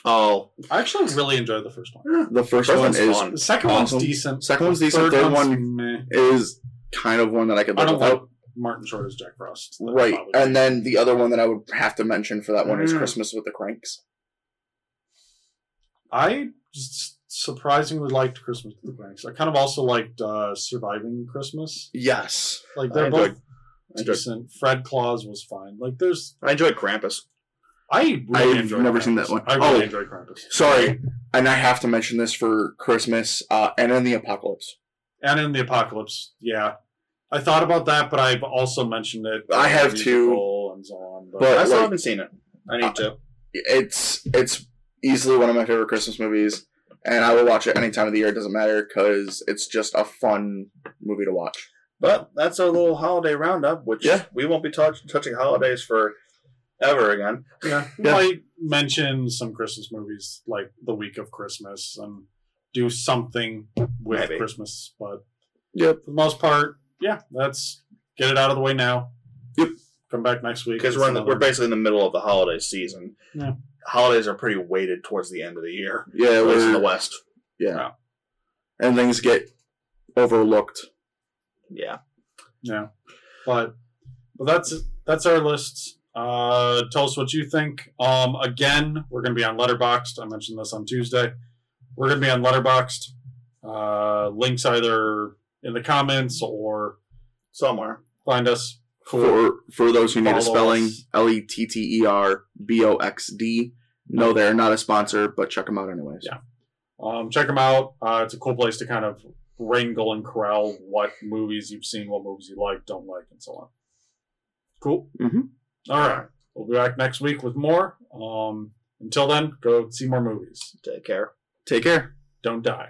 Oh, I actually really enjoyed the first one. The first, First one is fun. The second Awesome. one's decent. Second one's The decent, third one's one- meh. is kind of one that I could I live without. Martin Short as Jack Frost. Right, and then the other one that I would have to mention for that one is Mm. Christmas with the Cranks. I just surprisingly liked Christmas with the Cranks. I kind of also liked uh, Surviving Christmas. Yes, Like they're enjoyed- both I enjoyed- decent. Fred Claus was fine. Like there's, I enjoyed Krampus. I really I've enjoyed. never Krampus. seen that one. I really Oh. enjoyed Krampus. sorry, and I have to mention this for Christmas uh, Anna and the Apocalypse. Anna and the Apocalypse, yeah. I thought about that, but I've also mentioned it. I have musical And so on, but, But- I still like- haven't seen it. I need to. It's it's easily one of my favorite Christmas movies, and I will watch it any time of the year. It doesn't matter because it's just a fun movie to watch. But that's our little holiday roundup, which Yeah. we won't be touch- touching holidays for ever again. yeah, we Yeah. might mention some Christmas movies like the week of Christmas and do something with Maybe. Christmas. But Yep. for the most part, yeah, let's get it out of the way now. Yep. Come back next week. Because we're, the, we're basically in the middle of the holiday season. Yeah. Holidays are pretty weighted towards the end of the year, Yeah, at least in the West. yeah, Yeah. and things get overlooked. Yeah. Yeah, but but that's that's our list. Uh, tell us what you think. Um, again, we're going to be on Letterboxd. I mentioned this on Tuesday. We're going to be on Letterboxd. Uh, links either in the comments or Somewhere. find us. For for those who need a spelling. L E T T E R B O X D. No, they're not a sponsor, but check them out anyways. Yeah. Um, check them out. Uh, it's a cool place to kind of wrangle and corral what movies you've seen, what movies you like, don't like, and so on. Cool. Mhm. All right. We'll be back next week with more. Um, until then, go see more movies. Take care. Take care. Don't die.